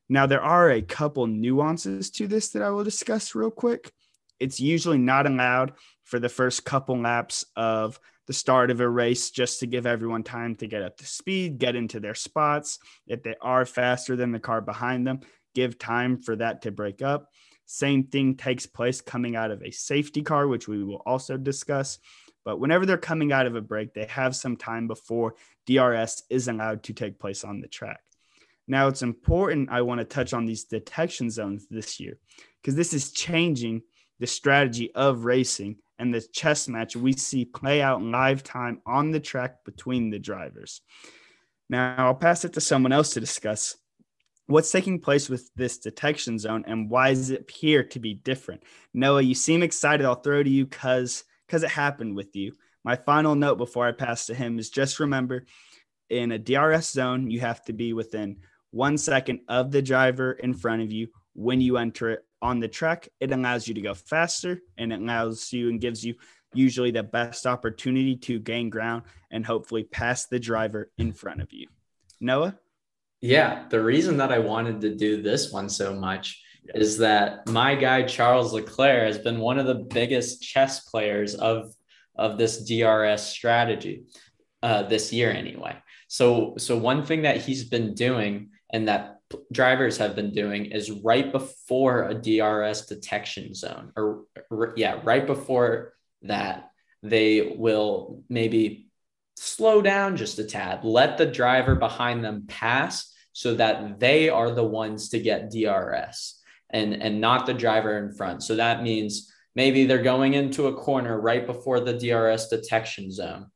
Now, there are a couple nuances to this that I will discuss real quick. It's usually not allowed for the first couple laps of the start of a race just to give everyone time to get up to speed, get into their spots. If they are faster than the car behind them, give time for that to break up. Same thing takes place coming out of a safety car, which we will also discuss. But whenever they're coming out of a break, they have some time before DRS is allowed to take place on the track. Now, it's important I want to touch on these detection zones this year because this is changing the strategy of racing and the chess match we see play out in live time on the track between the drivers. Now, I'll pass it to someone else to discuss what's taking place with this detection zone and why does it appear to be different. Noah, you seem excited. I'll throw to you because because it happened with you. My final note before I pass to him is just remember in a DRS zone, you have to be within one second of the driver in front of you when you enter it on the track. It allows you to go faster and it allows you and gives you usually the best opportunity to gain ground and hopefully pass the driver in front of you. Noah? Yeah, the reason that I wanted to do this one so much is that my guy Charles Leclerc has been one of the biggest chess players of of this DRS strategy uh, this year anyway. So so one thing that he's been doing and that drivers have been doing is right before a DRS detection zone or yeah, right before that they will maybe slow down just a tad, let the driver behind them pass so that they are the ones to get DRS and and not the driver in front. So that means maybe they're going into a corner right before the DRS detection zone.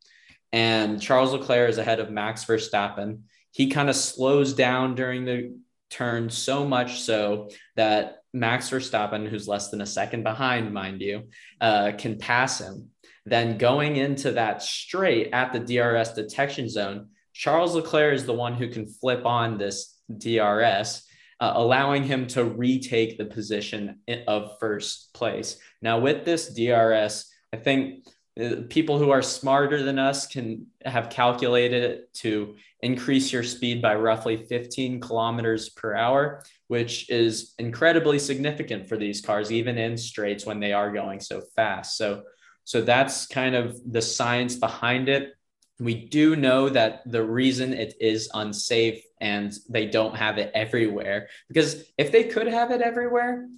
And Charles Leclerc is ahead of Max Verstappen. He kind of slows down during the turn so much so that Max Verstappen, who's less than a second behind, mind you, uh, can pass him. then going into that straight at the DRS detection zone, Charles Leclerc is the one who can flip on this DRS, uh, allowing him to retake the position of first place. Now, with this DRS, I think uh, people who are smarter than us can have calculated it to increase your speed by roughly 15 kilometers per hour, which is incredibly significant for these cars, even in straights when they are going so fast. So, so that's kind of the science behind it. We do know that the reason it is unsafe and they don't have it everywhere, because if they could have it everywhere,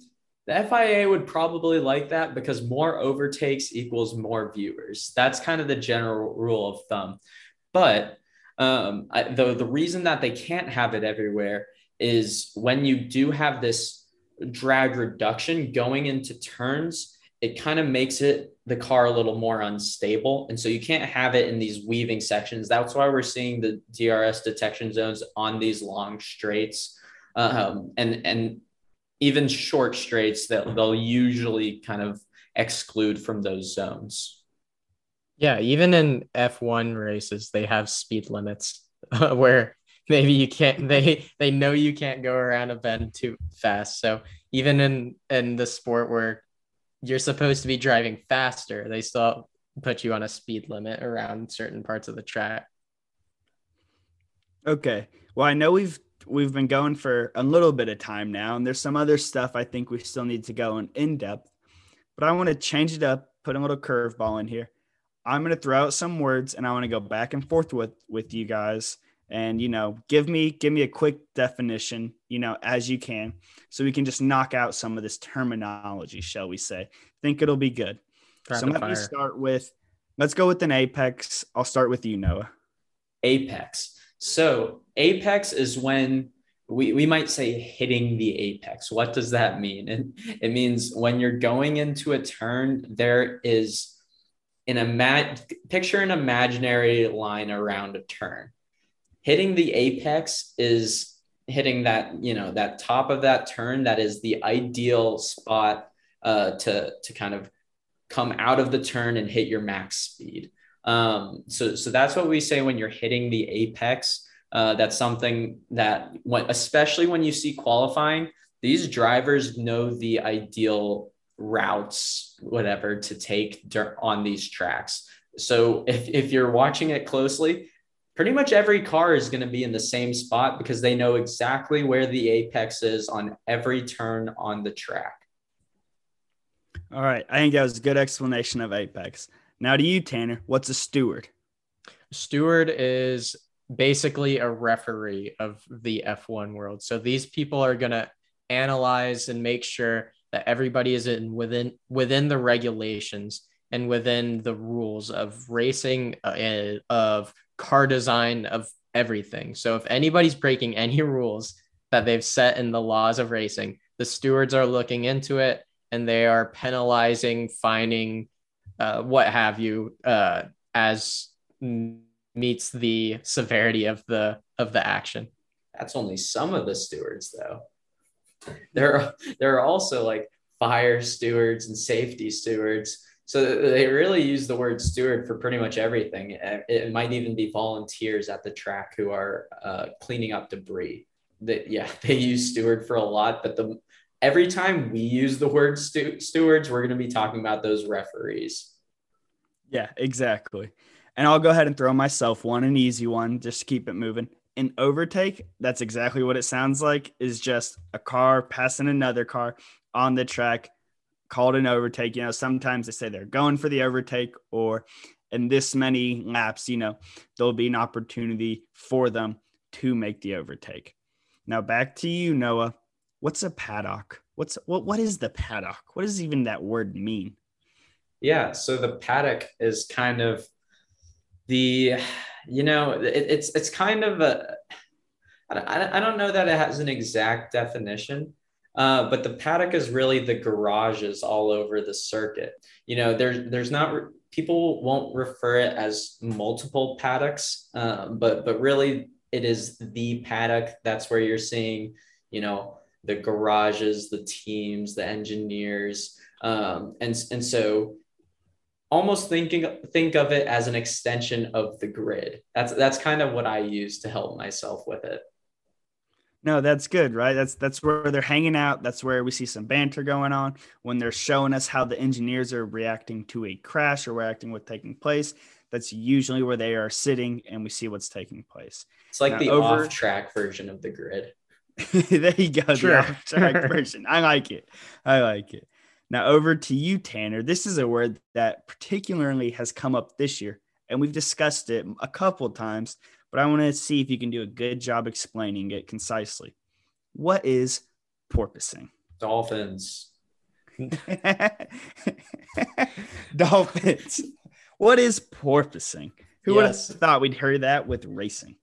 the FIA would probably like that because more overtakes equals more viewers. That's kind of the general rule of thumb. But um, I, the, the reason that they can't have it everywhere is when you do have this drag reduction going into turns, it kind of makes it the car a little more unstable. And so you can't have it in these weaving sections. That's why we're seeing the DRS detection zones on these long straights. Um, and, and even short straights that they'll usually kind of exclude from those zones. Yeah, even in F1 races, they have speed limits where maybe you can't they they know you can't go around a bend too fast. So even in in the sport where you're supposed to be driving faster, they still put you on a speed limit around certain parts of the track. Okay. Well, I know we've we've been going for a little bit of time now, and there's some other stuff I think we still need to go in in depth. But I want to change it up, put a little curveball in here. I'm going to throw out some words, and I want to go back and forth with with you guys, and you know, give me give me a quick definition, you know, as you can, so we can just knock out some of this terminology, shall we say? Think it'll be good. Rapid so let fire. me start with. Let's go with an apex. I'll start with you, Noah. Apex. So apex is when we, we might say hitting the apex. What does that mean? And it means when you're going into a turn, there is an imag picture an imaginary line around a turn. Hitting the apex is hitting that, you know, that top of that turn. That is the ideal spot uh, to, to kind of come out of the turn and hit your max speed. Um, so, so that's what we say when you're hitting the apex. Uh, that's something that, when, especially when you see qualifying, these drivers know the ideal routes, whatever, to take on these tracks. So if, if you're watching it closely, pretty much every car is going to be in the same spot because they know exactly where the apex is on every turn on the track. All right. I think that was a good explanation of apex. Now to you, Tanner. What's a steward? Steward is basically a referee of the F1 world. So these people are going to analyze and make sure that everybody is in within within the regulations and within the rules of racing uh, of car design of everything. So if anybody's breaking any rules that they've set in the laws of racing, the stewards are looking into it and they are penalizing, fining, uh, what have you, uh, as meets the severity of the of the action. That's only some of the stewards, though. There are there are also like fire stewards and safety stewards. So they really use the word steward for pretty much everything. It might even be volunteers at the track who are uh, cleaning up debris. That yeah, they use steward for a lot, but the every time we use the word stu- stewards, we're going to be talking about those referees. Yeah, exactly. And I'll go ahead and throw myself one, an easy one, just to keep it moving. An overtake, that's exactly what it sounds like, is just a car passing another car on the track called an overtake. You know, sometimes they say they're going for the overtake, or in this many laps, you know, there'll be an opportunity for them to make the overtake. Now back to you, Noah what's a paddock? What's what what is the paddock? What does even that word mean? Yeah, so the paddock is kind of the you know it, it's it's kind of a I, I don't know that it has an exact definition uh, but the paddock is really the garages all over the circuit you know there's there's not people won't refer it as multiple paddocks um, but but really it is the paddock that's where you're seeing you know the garages, the teams, the engineers. Um, and, and so almost thinking think of it as an extension of the grid. That's that's kind of what I use to help myself with it. No, that's good, right? That's that's where they're hanging out. That's where we see some banter going on when they're showing us how the engineers are reacting to a crash or reacting what's taking place. That's usually where they are sitting, and we see what's taking place. It's like now, the over... off-track version of the grid. there you go, sure. the off-track version. I like it. I like it. Now over to you, Tanner. This is a word that particularly has come up this year, and we've discussed it a couple times but I want to see if you can do a good job explaining it concisely. What is porpoising? Dolphins. Dolphins. What is porpoising? Who yes. would have thought we'd hear that with racing?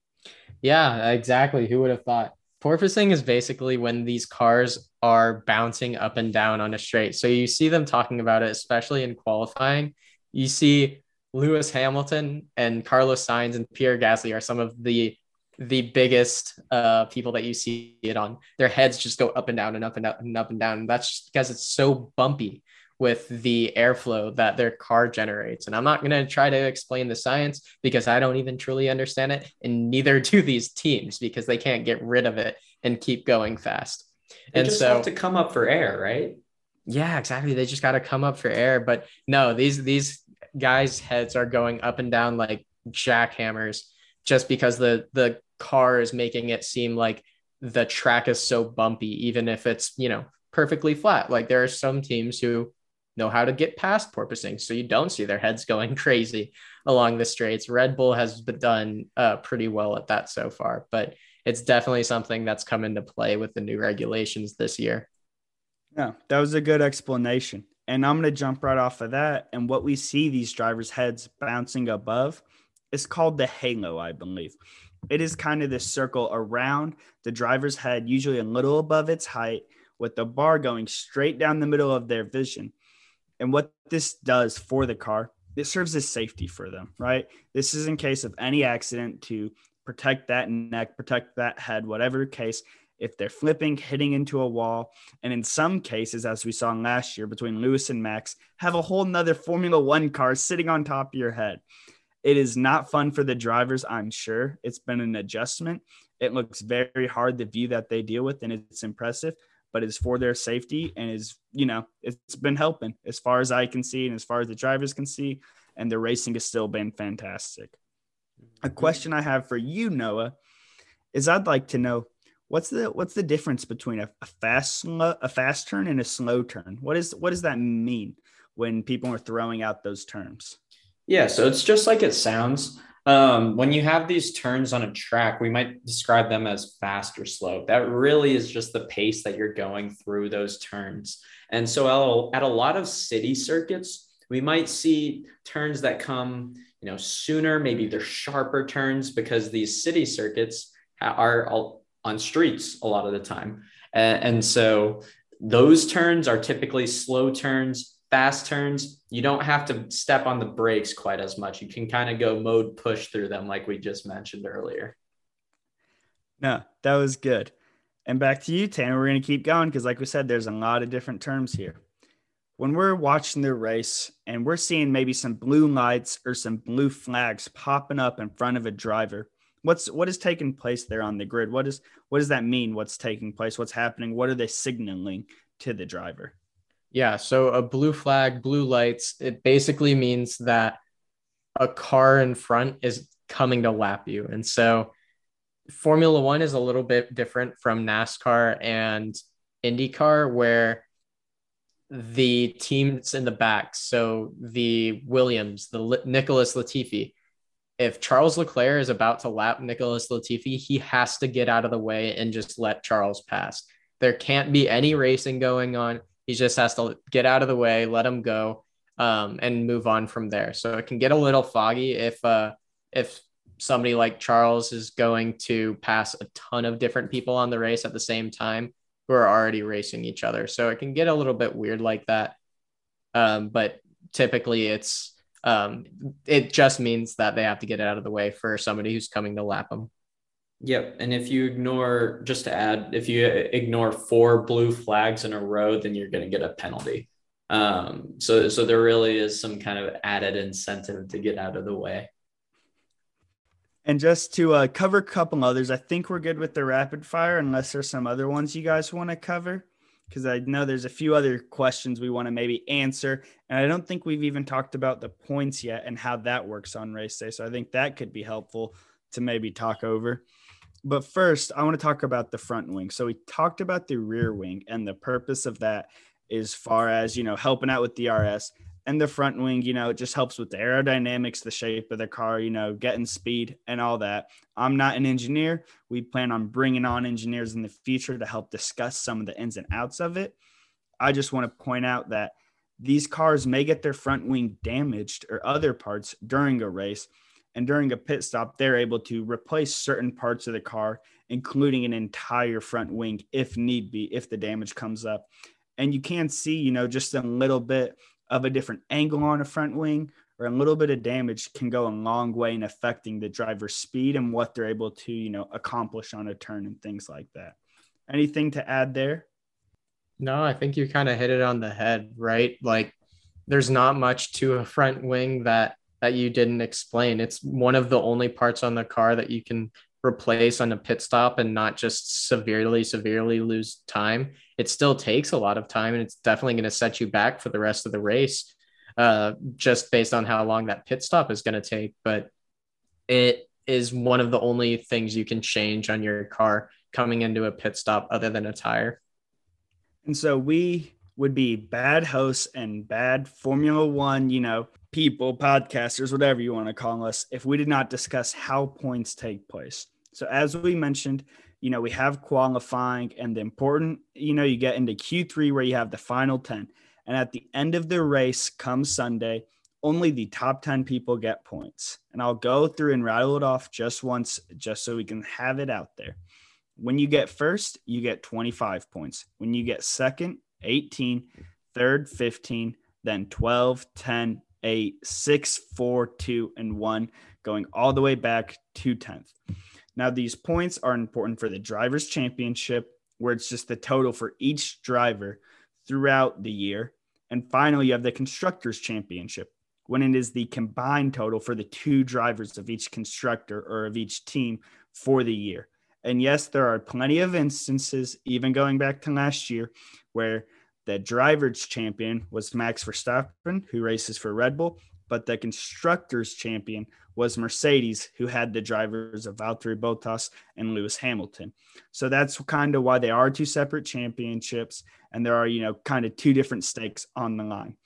Yeah, exactly. Who would have thought? Porpoising is basically when these cars are bouncing up and down on a straight. So you see them talking about it, especially in qualifying. You see Lewis Hamilton and Carlos Sainz and Pierre Gasly are some of the the biggest uh, people that you see it on. Their heads just go up and down and up and up and up and down. And that's just because it's so bumpy with the airflow that their car generates. And I'm not going to try to explain the science because I don't even truly understand it. And neither do these teams because they can't get rid of it and keep going fast. They and so, have to come up for air, right? Yeah, exactly. They just got to come up for air. But no, these these guys' heads are going up and down like jackhammers just because the the car is making it seem like the track is so bumpy, even if it's, you know, perfectly flat. Like there are some teams who know how to get past porpoising. So you don't see their heads going crazy along the straights. Red Bull has done uh, pretty well at that so far, but it's definitely something that's come into play with the new regulations this year. Yeah, that was a good explanation. And I'm going to jump right off of that. And what we see these drivers' heads bouncing above is called the halo, I believe. It is kind of this circle around the driver's head, usually a little above its height, with the bar going straight down the middle of their vision. And what this does for the car, it serves as safety for them, right? This is in case of any accident to protect that neck, protect that head, whatever case if they're flipping, hitting into a wall, and in some cases, as we saw last year between Lewis and Max, have a whole nother Formula One car sitting on top of your head. It is not fun for the drivers, I'm sure. It's been an adjustment. It looks very hard, the view that they deal with, and it's impressive, but it's for their safety and is, you know, it's been helping as far as I can see and as far as the drivers can see. And the racing has still been fantastic. A mm-hmm. question I have for you, Noah, is I'd like to know What's the what's the difference between a, a fast a fast turn and a slow turn? What is what does that mean when people are throwing out those terms? Yeah, so it's just like it sounds. Um, when you have these turns on a track, we might describe them as fast or slow. That really is just the pace that you're going through those turns. And so at a, lot of city circuits, we might see turns that come, you know, sooner. Maybe they're sharper turns because these city circuits are on streets a lot of the time. And, and so those turns are typically slow turns, fast turns. You don't have to step on the brakes quite as much. You can kind of go mode push through them, like we just mentioned earlier. No, that was good. And back to you, Tanner. We're going to keep going because, like we said, there's a lot of different terms here. When we're watching the race and we're seeing maybe some blue lights or some blue flags popping up in front of a driver, what's what is taking place there on the grid? What is what does that mean? What's taking place? What's happening? What are they signaling to the driver? Yeah so a blue flag blue lights it basically means that a car in front is coming to lap you. And so formula 1 is a little bit different from NASCAR and IndyCar where the teams in the back so the Williams the Nicholas Latifi if Charles Leclerc is about to lap Nicholas Latifi, he has to get out of the way and just let Charles pass. There can't be any racing going on. He just has to get out of the way, let him go, um, and move on from there. So it can get a little foggy if uh, if somebody like Charles is going to pass a ton of different people on the race at the same time who are already racing each other. So it can get a little bit weird like that. Um, but typically it's um, it just means that they have to get it out of the way for somebody who's coming to lap them. Yep. And if you ignore, just to add, if you ignore four blue flags in a row, then you're going to get a penalty. Um, so so there really is some kind of added incentive to get out of the way. And just to uh, cover a couple others, I think we're good with the rapid fire, unless there's some other ones you guys want to cover. Because I know there's a few other questions we want to maybe answer. And I don't think we've even talked about the points yet and how that works on race day. So I think that could be helpful to maybe talk over. But first, I want to talk about the front wing. So we talked about the rear wing and the purpose of that as far as, you know, helping out with DRS and the front wing, you know, it just helps with the aerodynamics, the shape of the car, you know, getting speed and all that. I'm not an engineer. We plan on bringing on engineers in the future to help discuss some of the ins and outs of it. I just want to point out that these cars may get their front wing damaged or other parts during a race. And during a pit stop, they're able to replace certain parts of the car, including an entire front wing if need be, if the damage comes up. And you can see, you know, just a little bit of a different angle on a front wing or a little bit of damage can go a long way in affecting the driver's speed and what they're able to, you know, accomplish on a turn and things like that. Anything to add there? No, I think you kind of hit it on the head, right? Like there's not much to a front wing that that you didn't explain. It's one of the only parts on the car that you can replace on a pit stop and not just severely, severely lose time. It still takes a lot of time and it's definitely going to set you back for the rest of the race, uh, just based on how long that pit stop is going to take. But it is one of the only things you can change on your car coming into a pit stop other than a tire. And so we would be bad hosts and bad Formula One, you know, people, podcasters, whatever you want to call us, if we did not discuss how points take place. So as we mentioned, you know, we have qualifying and the important, you know, you get into Q3 where you have the final 10. And at the end of the race come Sunday, only the top 10 people get points. And I'll go through and rattle it off just once, just so we can have it out there. When you get first, you get 25 points. When you get second, 18, third, 15, then 12, 10, 8, 6, 4, 2, and 1, going all the way back to 10th. Now, these points are important for the Drivers' Championship, where it's just the total for each driver throughout the year. And finally, you have the Constructors' Championship, when it is the combined total for the two drivers of each constructor or of each team for the year. And yes, there are plenty of instances, even going back to last year, where the drivers' champion was Max Verstappen, who races for Red Bull, but the constructors' champion was Mercedes, who had the drivers of Valtteri Bottas and Lewis Hamilton. So that's kind of why they are two separate championships, and there are, you know, kind of two different stakes on the line.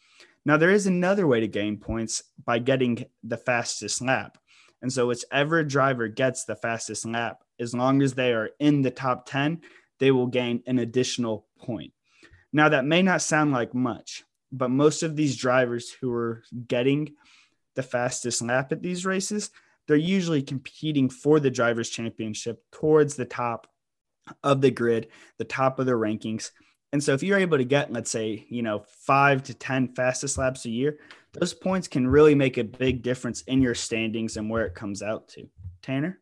Now, there is another way to gain points by getting the fastest lap. And so, whichever driver gets the fastest lap, as long as they are in the top 10, they will gain an additional point. Now, that may not sound like much, but most of these drivers who are getting the fastest lap at these races, they're usually competing for the drivers' championship towards the top of the grid, the top of the rankings. And so if you're able to get, let's say, you know, five to 10 fastest laps a year, those points can really make a big difference in your standings and where it comes out to. Tanner?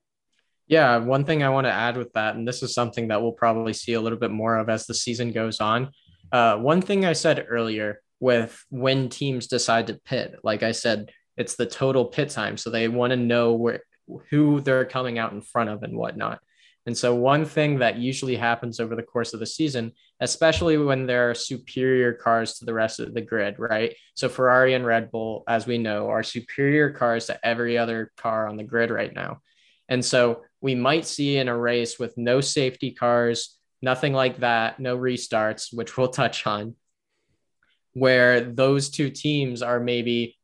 Yeah, one thing I want to add with that, and this is something that we'll probably see a little bit more of as the season goes on. Uh, one thing I said earlier with when teams decide to pit, like I said, it's the total pit time. So they want to know where who they're coming out in front of and whatnot. And so one thing that usually happens over the course of the season, especially when there are superior cars to the rest of the grid, right? So Ferrari and Red Bull, as we know, are superior cars to every other car on the grid right now. And so we might see in a race with no safety cars, nothing like that, no restarts, which we'll touch on, where those two teams are maybe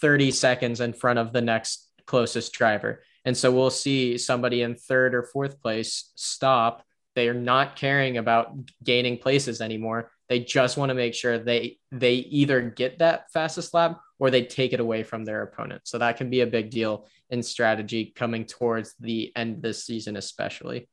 30 seconds in front of the next closest driver. And so we'll see somebody in third or fourth place stop. They are not caring about gaining places anymore. They just want to make sure they they either get that fastest lap or they take it away from their opponent. So that can be a big deal in strategy coming towards the end of this season, especially.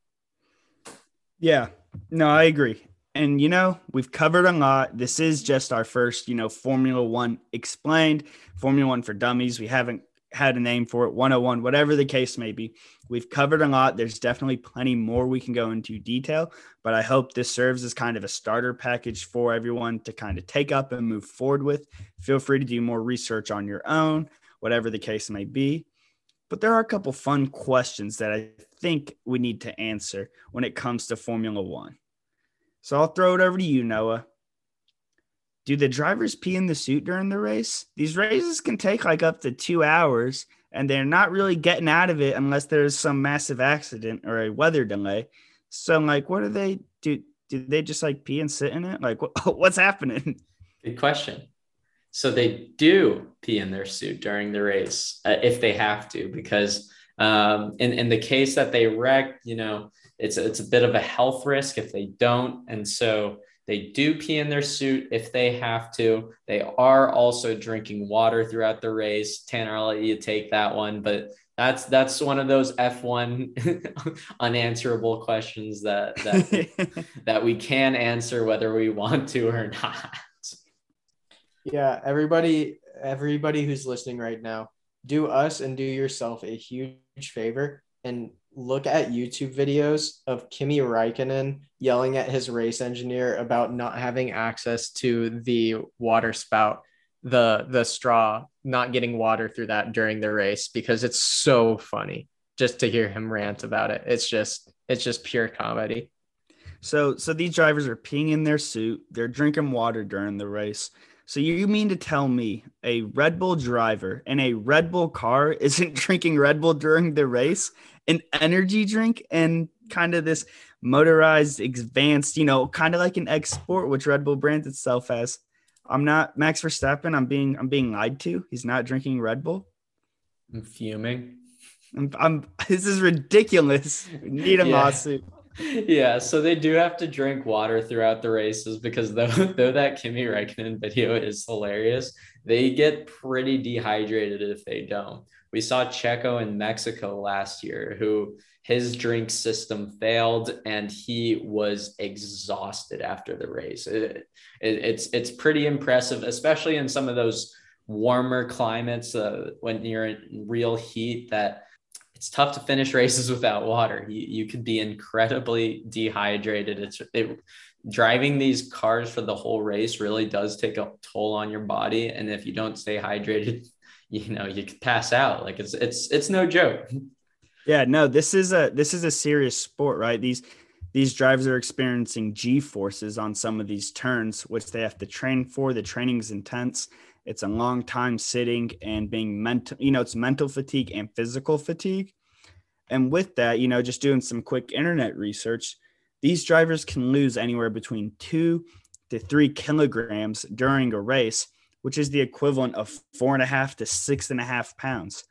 Yeah, no, I agree. And, you know, we've covered a lot. This is just our first, you know, Formula One explained, Formula One for dummies. We haven't had a name for it 101 whatever the case may be. We've covered a lot. There's definitely plenty more we can go into detail but i hope this serves as kind of a starter package for everyone to kind of take up and move forward with. Feel free to do more research on your own whatever the case may be. But there are a couple fun questions that i think we need to answer when it comes to formula one so i'll throw it over to you noah do the drivers pee in the suit during the race? These races can take like up to two hours, and they're not really getting out of it unless there's some massive accident or a weather delay. So, like, what do they do? Do they just like pee and sit in it? Like, what, what's happening? Good question. So they do pee in their suit during the race uh, if they have to, because um, in in the case that they wreck, you know, it's it's a bit of a health risk if they don't, and so they do pee in their suit if they have to. They are also drinking water throughout the race. Tanner, I'll let you take that one, but that's that's one of those F1 unanswerable questions that that that we can answer whether we want to or not. Yeah, everybody everybody who's listening right now, do us and do yourself a huge favor and look at YouTube videos of Kimi Raikkonen yelling at his race engineer about not having access to the water spout, the the straw, not getting water through that during the race because it's so funny just to hear him rant about it. It's just it's just pure comedy. So so these drivers are peeing in their suit, they're drinking water during the race. So you mean to tell me a Red Bull driver in a Red Bull car isn't drinking Red Bull during the race an energy drink and kind of this motorized advanced, you know, kind of like an export, which Red Bull brands itself as. I'm not Max Verstappen. I'm being I'm being lied to. He's not drinking Red Bull. I'm fuming. I'm, I'm this is ridiculous. We need a yeah. lawsuit. Yeah, so they do have to drink water throughout the races because though though that Kimi Räikkönen video is hilarious, they get pretty dehydrated if they don't. We saw Checo in Mexico last year, who his drink system failed and he was exhausted after the race. It, it, it's it's pretty impressive, especially in some of those warmer climates uh, when you're in real heat. That it's tough to finish races without water. You you could be incredibly dehydrated. It's it, driving these cars for the whole race really does take a toll on your body, and if you don't stay hydrated you know you could pass out. Like it's it's it's no joke. Yeah no this is a this is a serious sport right? These these drivers are experiencing g forces on some of these turns which they have to train for. The training is intense. It's a long time sitting and being mental you know it's mental fatigue and physical fatigue. And with that you know just doing some quick internet research these drivers can lose anywhere between two to three kilograms during a race which is the equivalent of four and a half to six and a half pounds.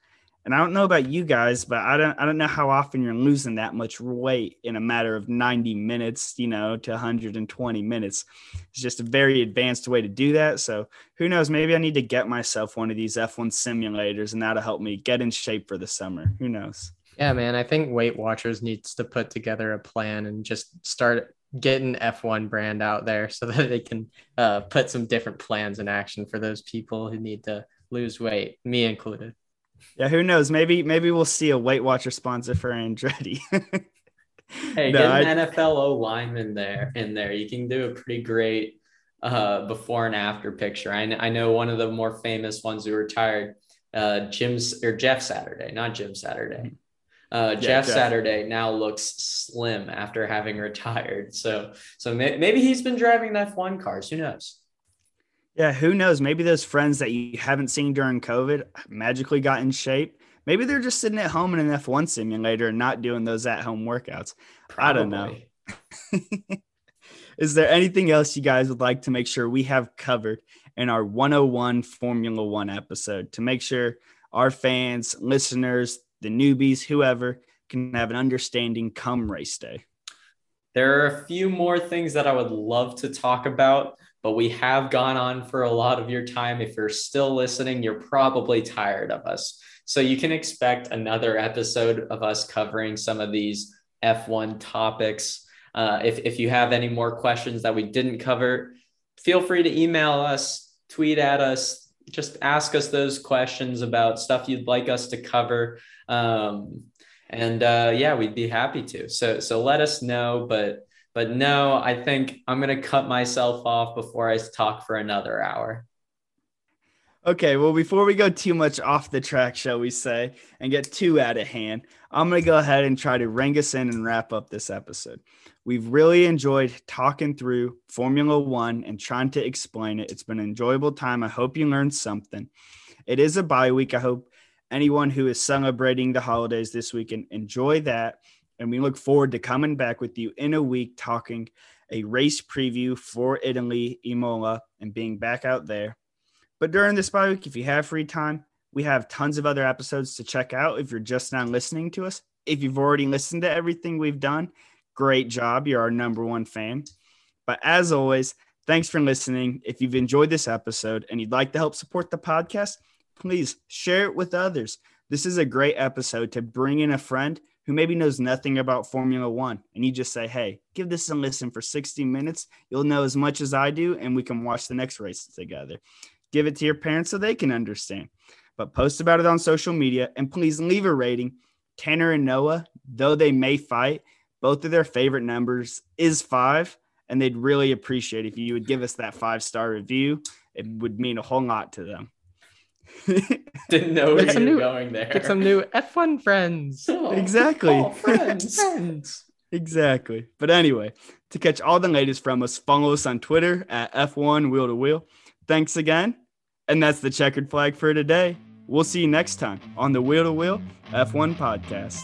And I don't know about you guys, but I don't I don't know how often you're losing that much weight in a matter of 90 minutes, you know, to 120 minutes. It's just a very advanced way to do that. So who knows? Maybe I need to get myself one of these F1 simulators and that'll help me get in shape for the summer. Who knows? Yeah, man. I think Weight Watchers needs to put together a plan and just start getting F1 brand out there so that they can uh, put some different plans in action for those people who need to lose weight, me included. Yeah, who knows? Maybe maybe we'll see a Weight Watcher sponsor for Andretti. hey, no, get an I... NFL O lineman there in there. You can do a pretty great uh, before and after picture. I, I know one of the more famous ones who retired, uh, Jim's or Jeff Saturday, not Jim Saturday. Uh, yeah, Jeff, Jeff, Saturday now looks slim after having retired. So, so may- maybe he's been driving F1 cars. Who knows? Yeah, who knows? Maybe those friends that you haven't seen during COVID magically got in shape. Maybe they're just sitting at home in an F1 simulator and not doing those at home workouts. Probably. I don't know. Is there anything else you guys would like to make sure we have covered in our 101 Formula One episode to make sure our fans, listeners, the newbies, whoever can have an understanding come race day. There are a few more things that I would love to talk about, but we have gone on for a lot of your time. If you're still listening, you're probably tired of us. So you can expect another episode of us covering some of these F1 topics. Uh, if, if you have any more questions that we didn't cover, feel free to email us, tweet at us, just ask us those questions about stuff you'd like us to cover. Um, and uh, yeah, we'd be happy to. So so let us know. But but no, I think I'm gonna cut myself off before I talk for another hour. Okay, well, before we go too much off the track, shall we say, and get too out of hand, I'm going to go ahead and try to ring us in and wrap up this episode. We've really enjoyed talking through Formula One and trying to explain it. It's been an enjoyable time. I hope you learned something. It is a bye week. I hope anyone who is celebrating the holidays this weekend enjoy that. And we look forward to coming back with you in a week talking a race preview for Italy, Imola, and being back out there. But during this bye week, if you have free time, we have tons of other episodes to check out if you're just now listening to us. If you've already listened to everything we've done, great job. You're our number one fan. But as always, thanks for listening. If you've enjoyed this episode and you'd like to help support the podcast, please share it with others. This is a great episode to bring in a friend who maybe knows nothing about Formula One. And you just say, hey, give this a listen for 60 minutes. You'll know as much as I do, and we can watch the next race together give it to your parents so they can understand. But post about it on social media and please leave a rating. Tanner and Noah, though they may fight, both of their favorite numbers is five, and they'd really appreciate if you would give us that five star review. It would mean a whole lot to them. Didn't know where you were going there. Get some new F1 friends. Oh, exactly. Oh, friends. friends. Exactly. But anyway, to catch all the latest from us, follow us on Twitter at F1 Wheel to Wheel. Thanks again. And that's the checkered flag for today. We'll see you next time on the Wheel to Wheel F1 podcast.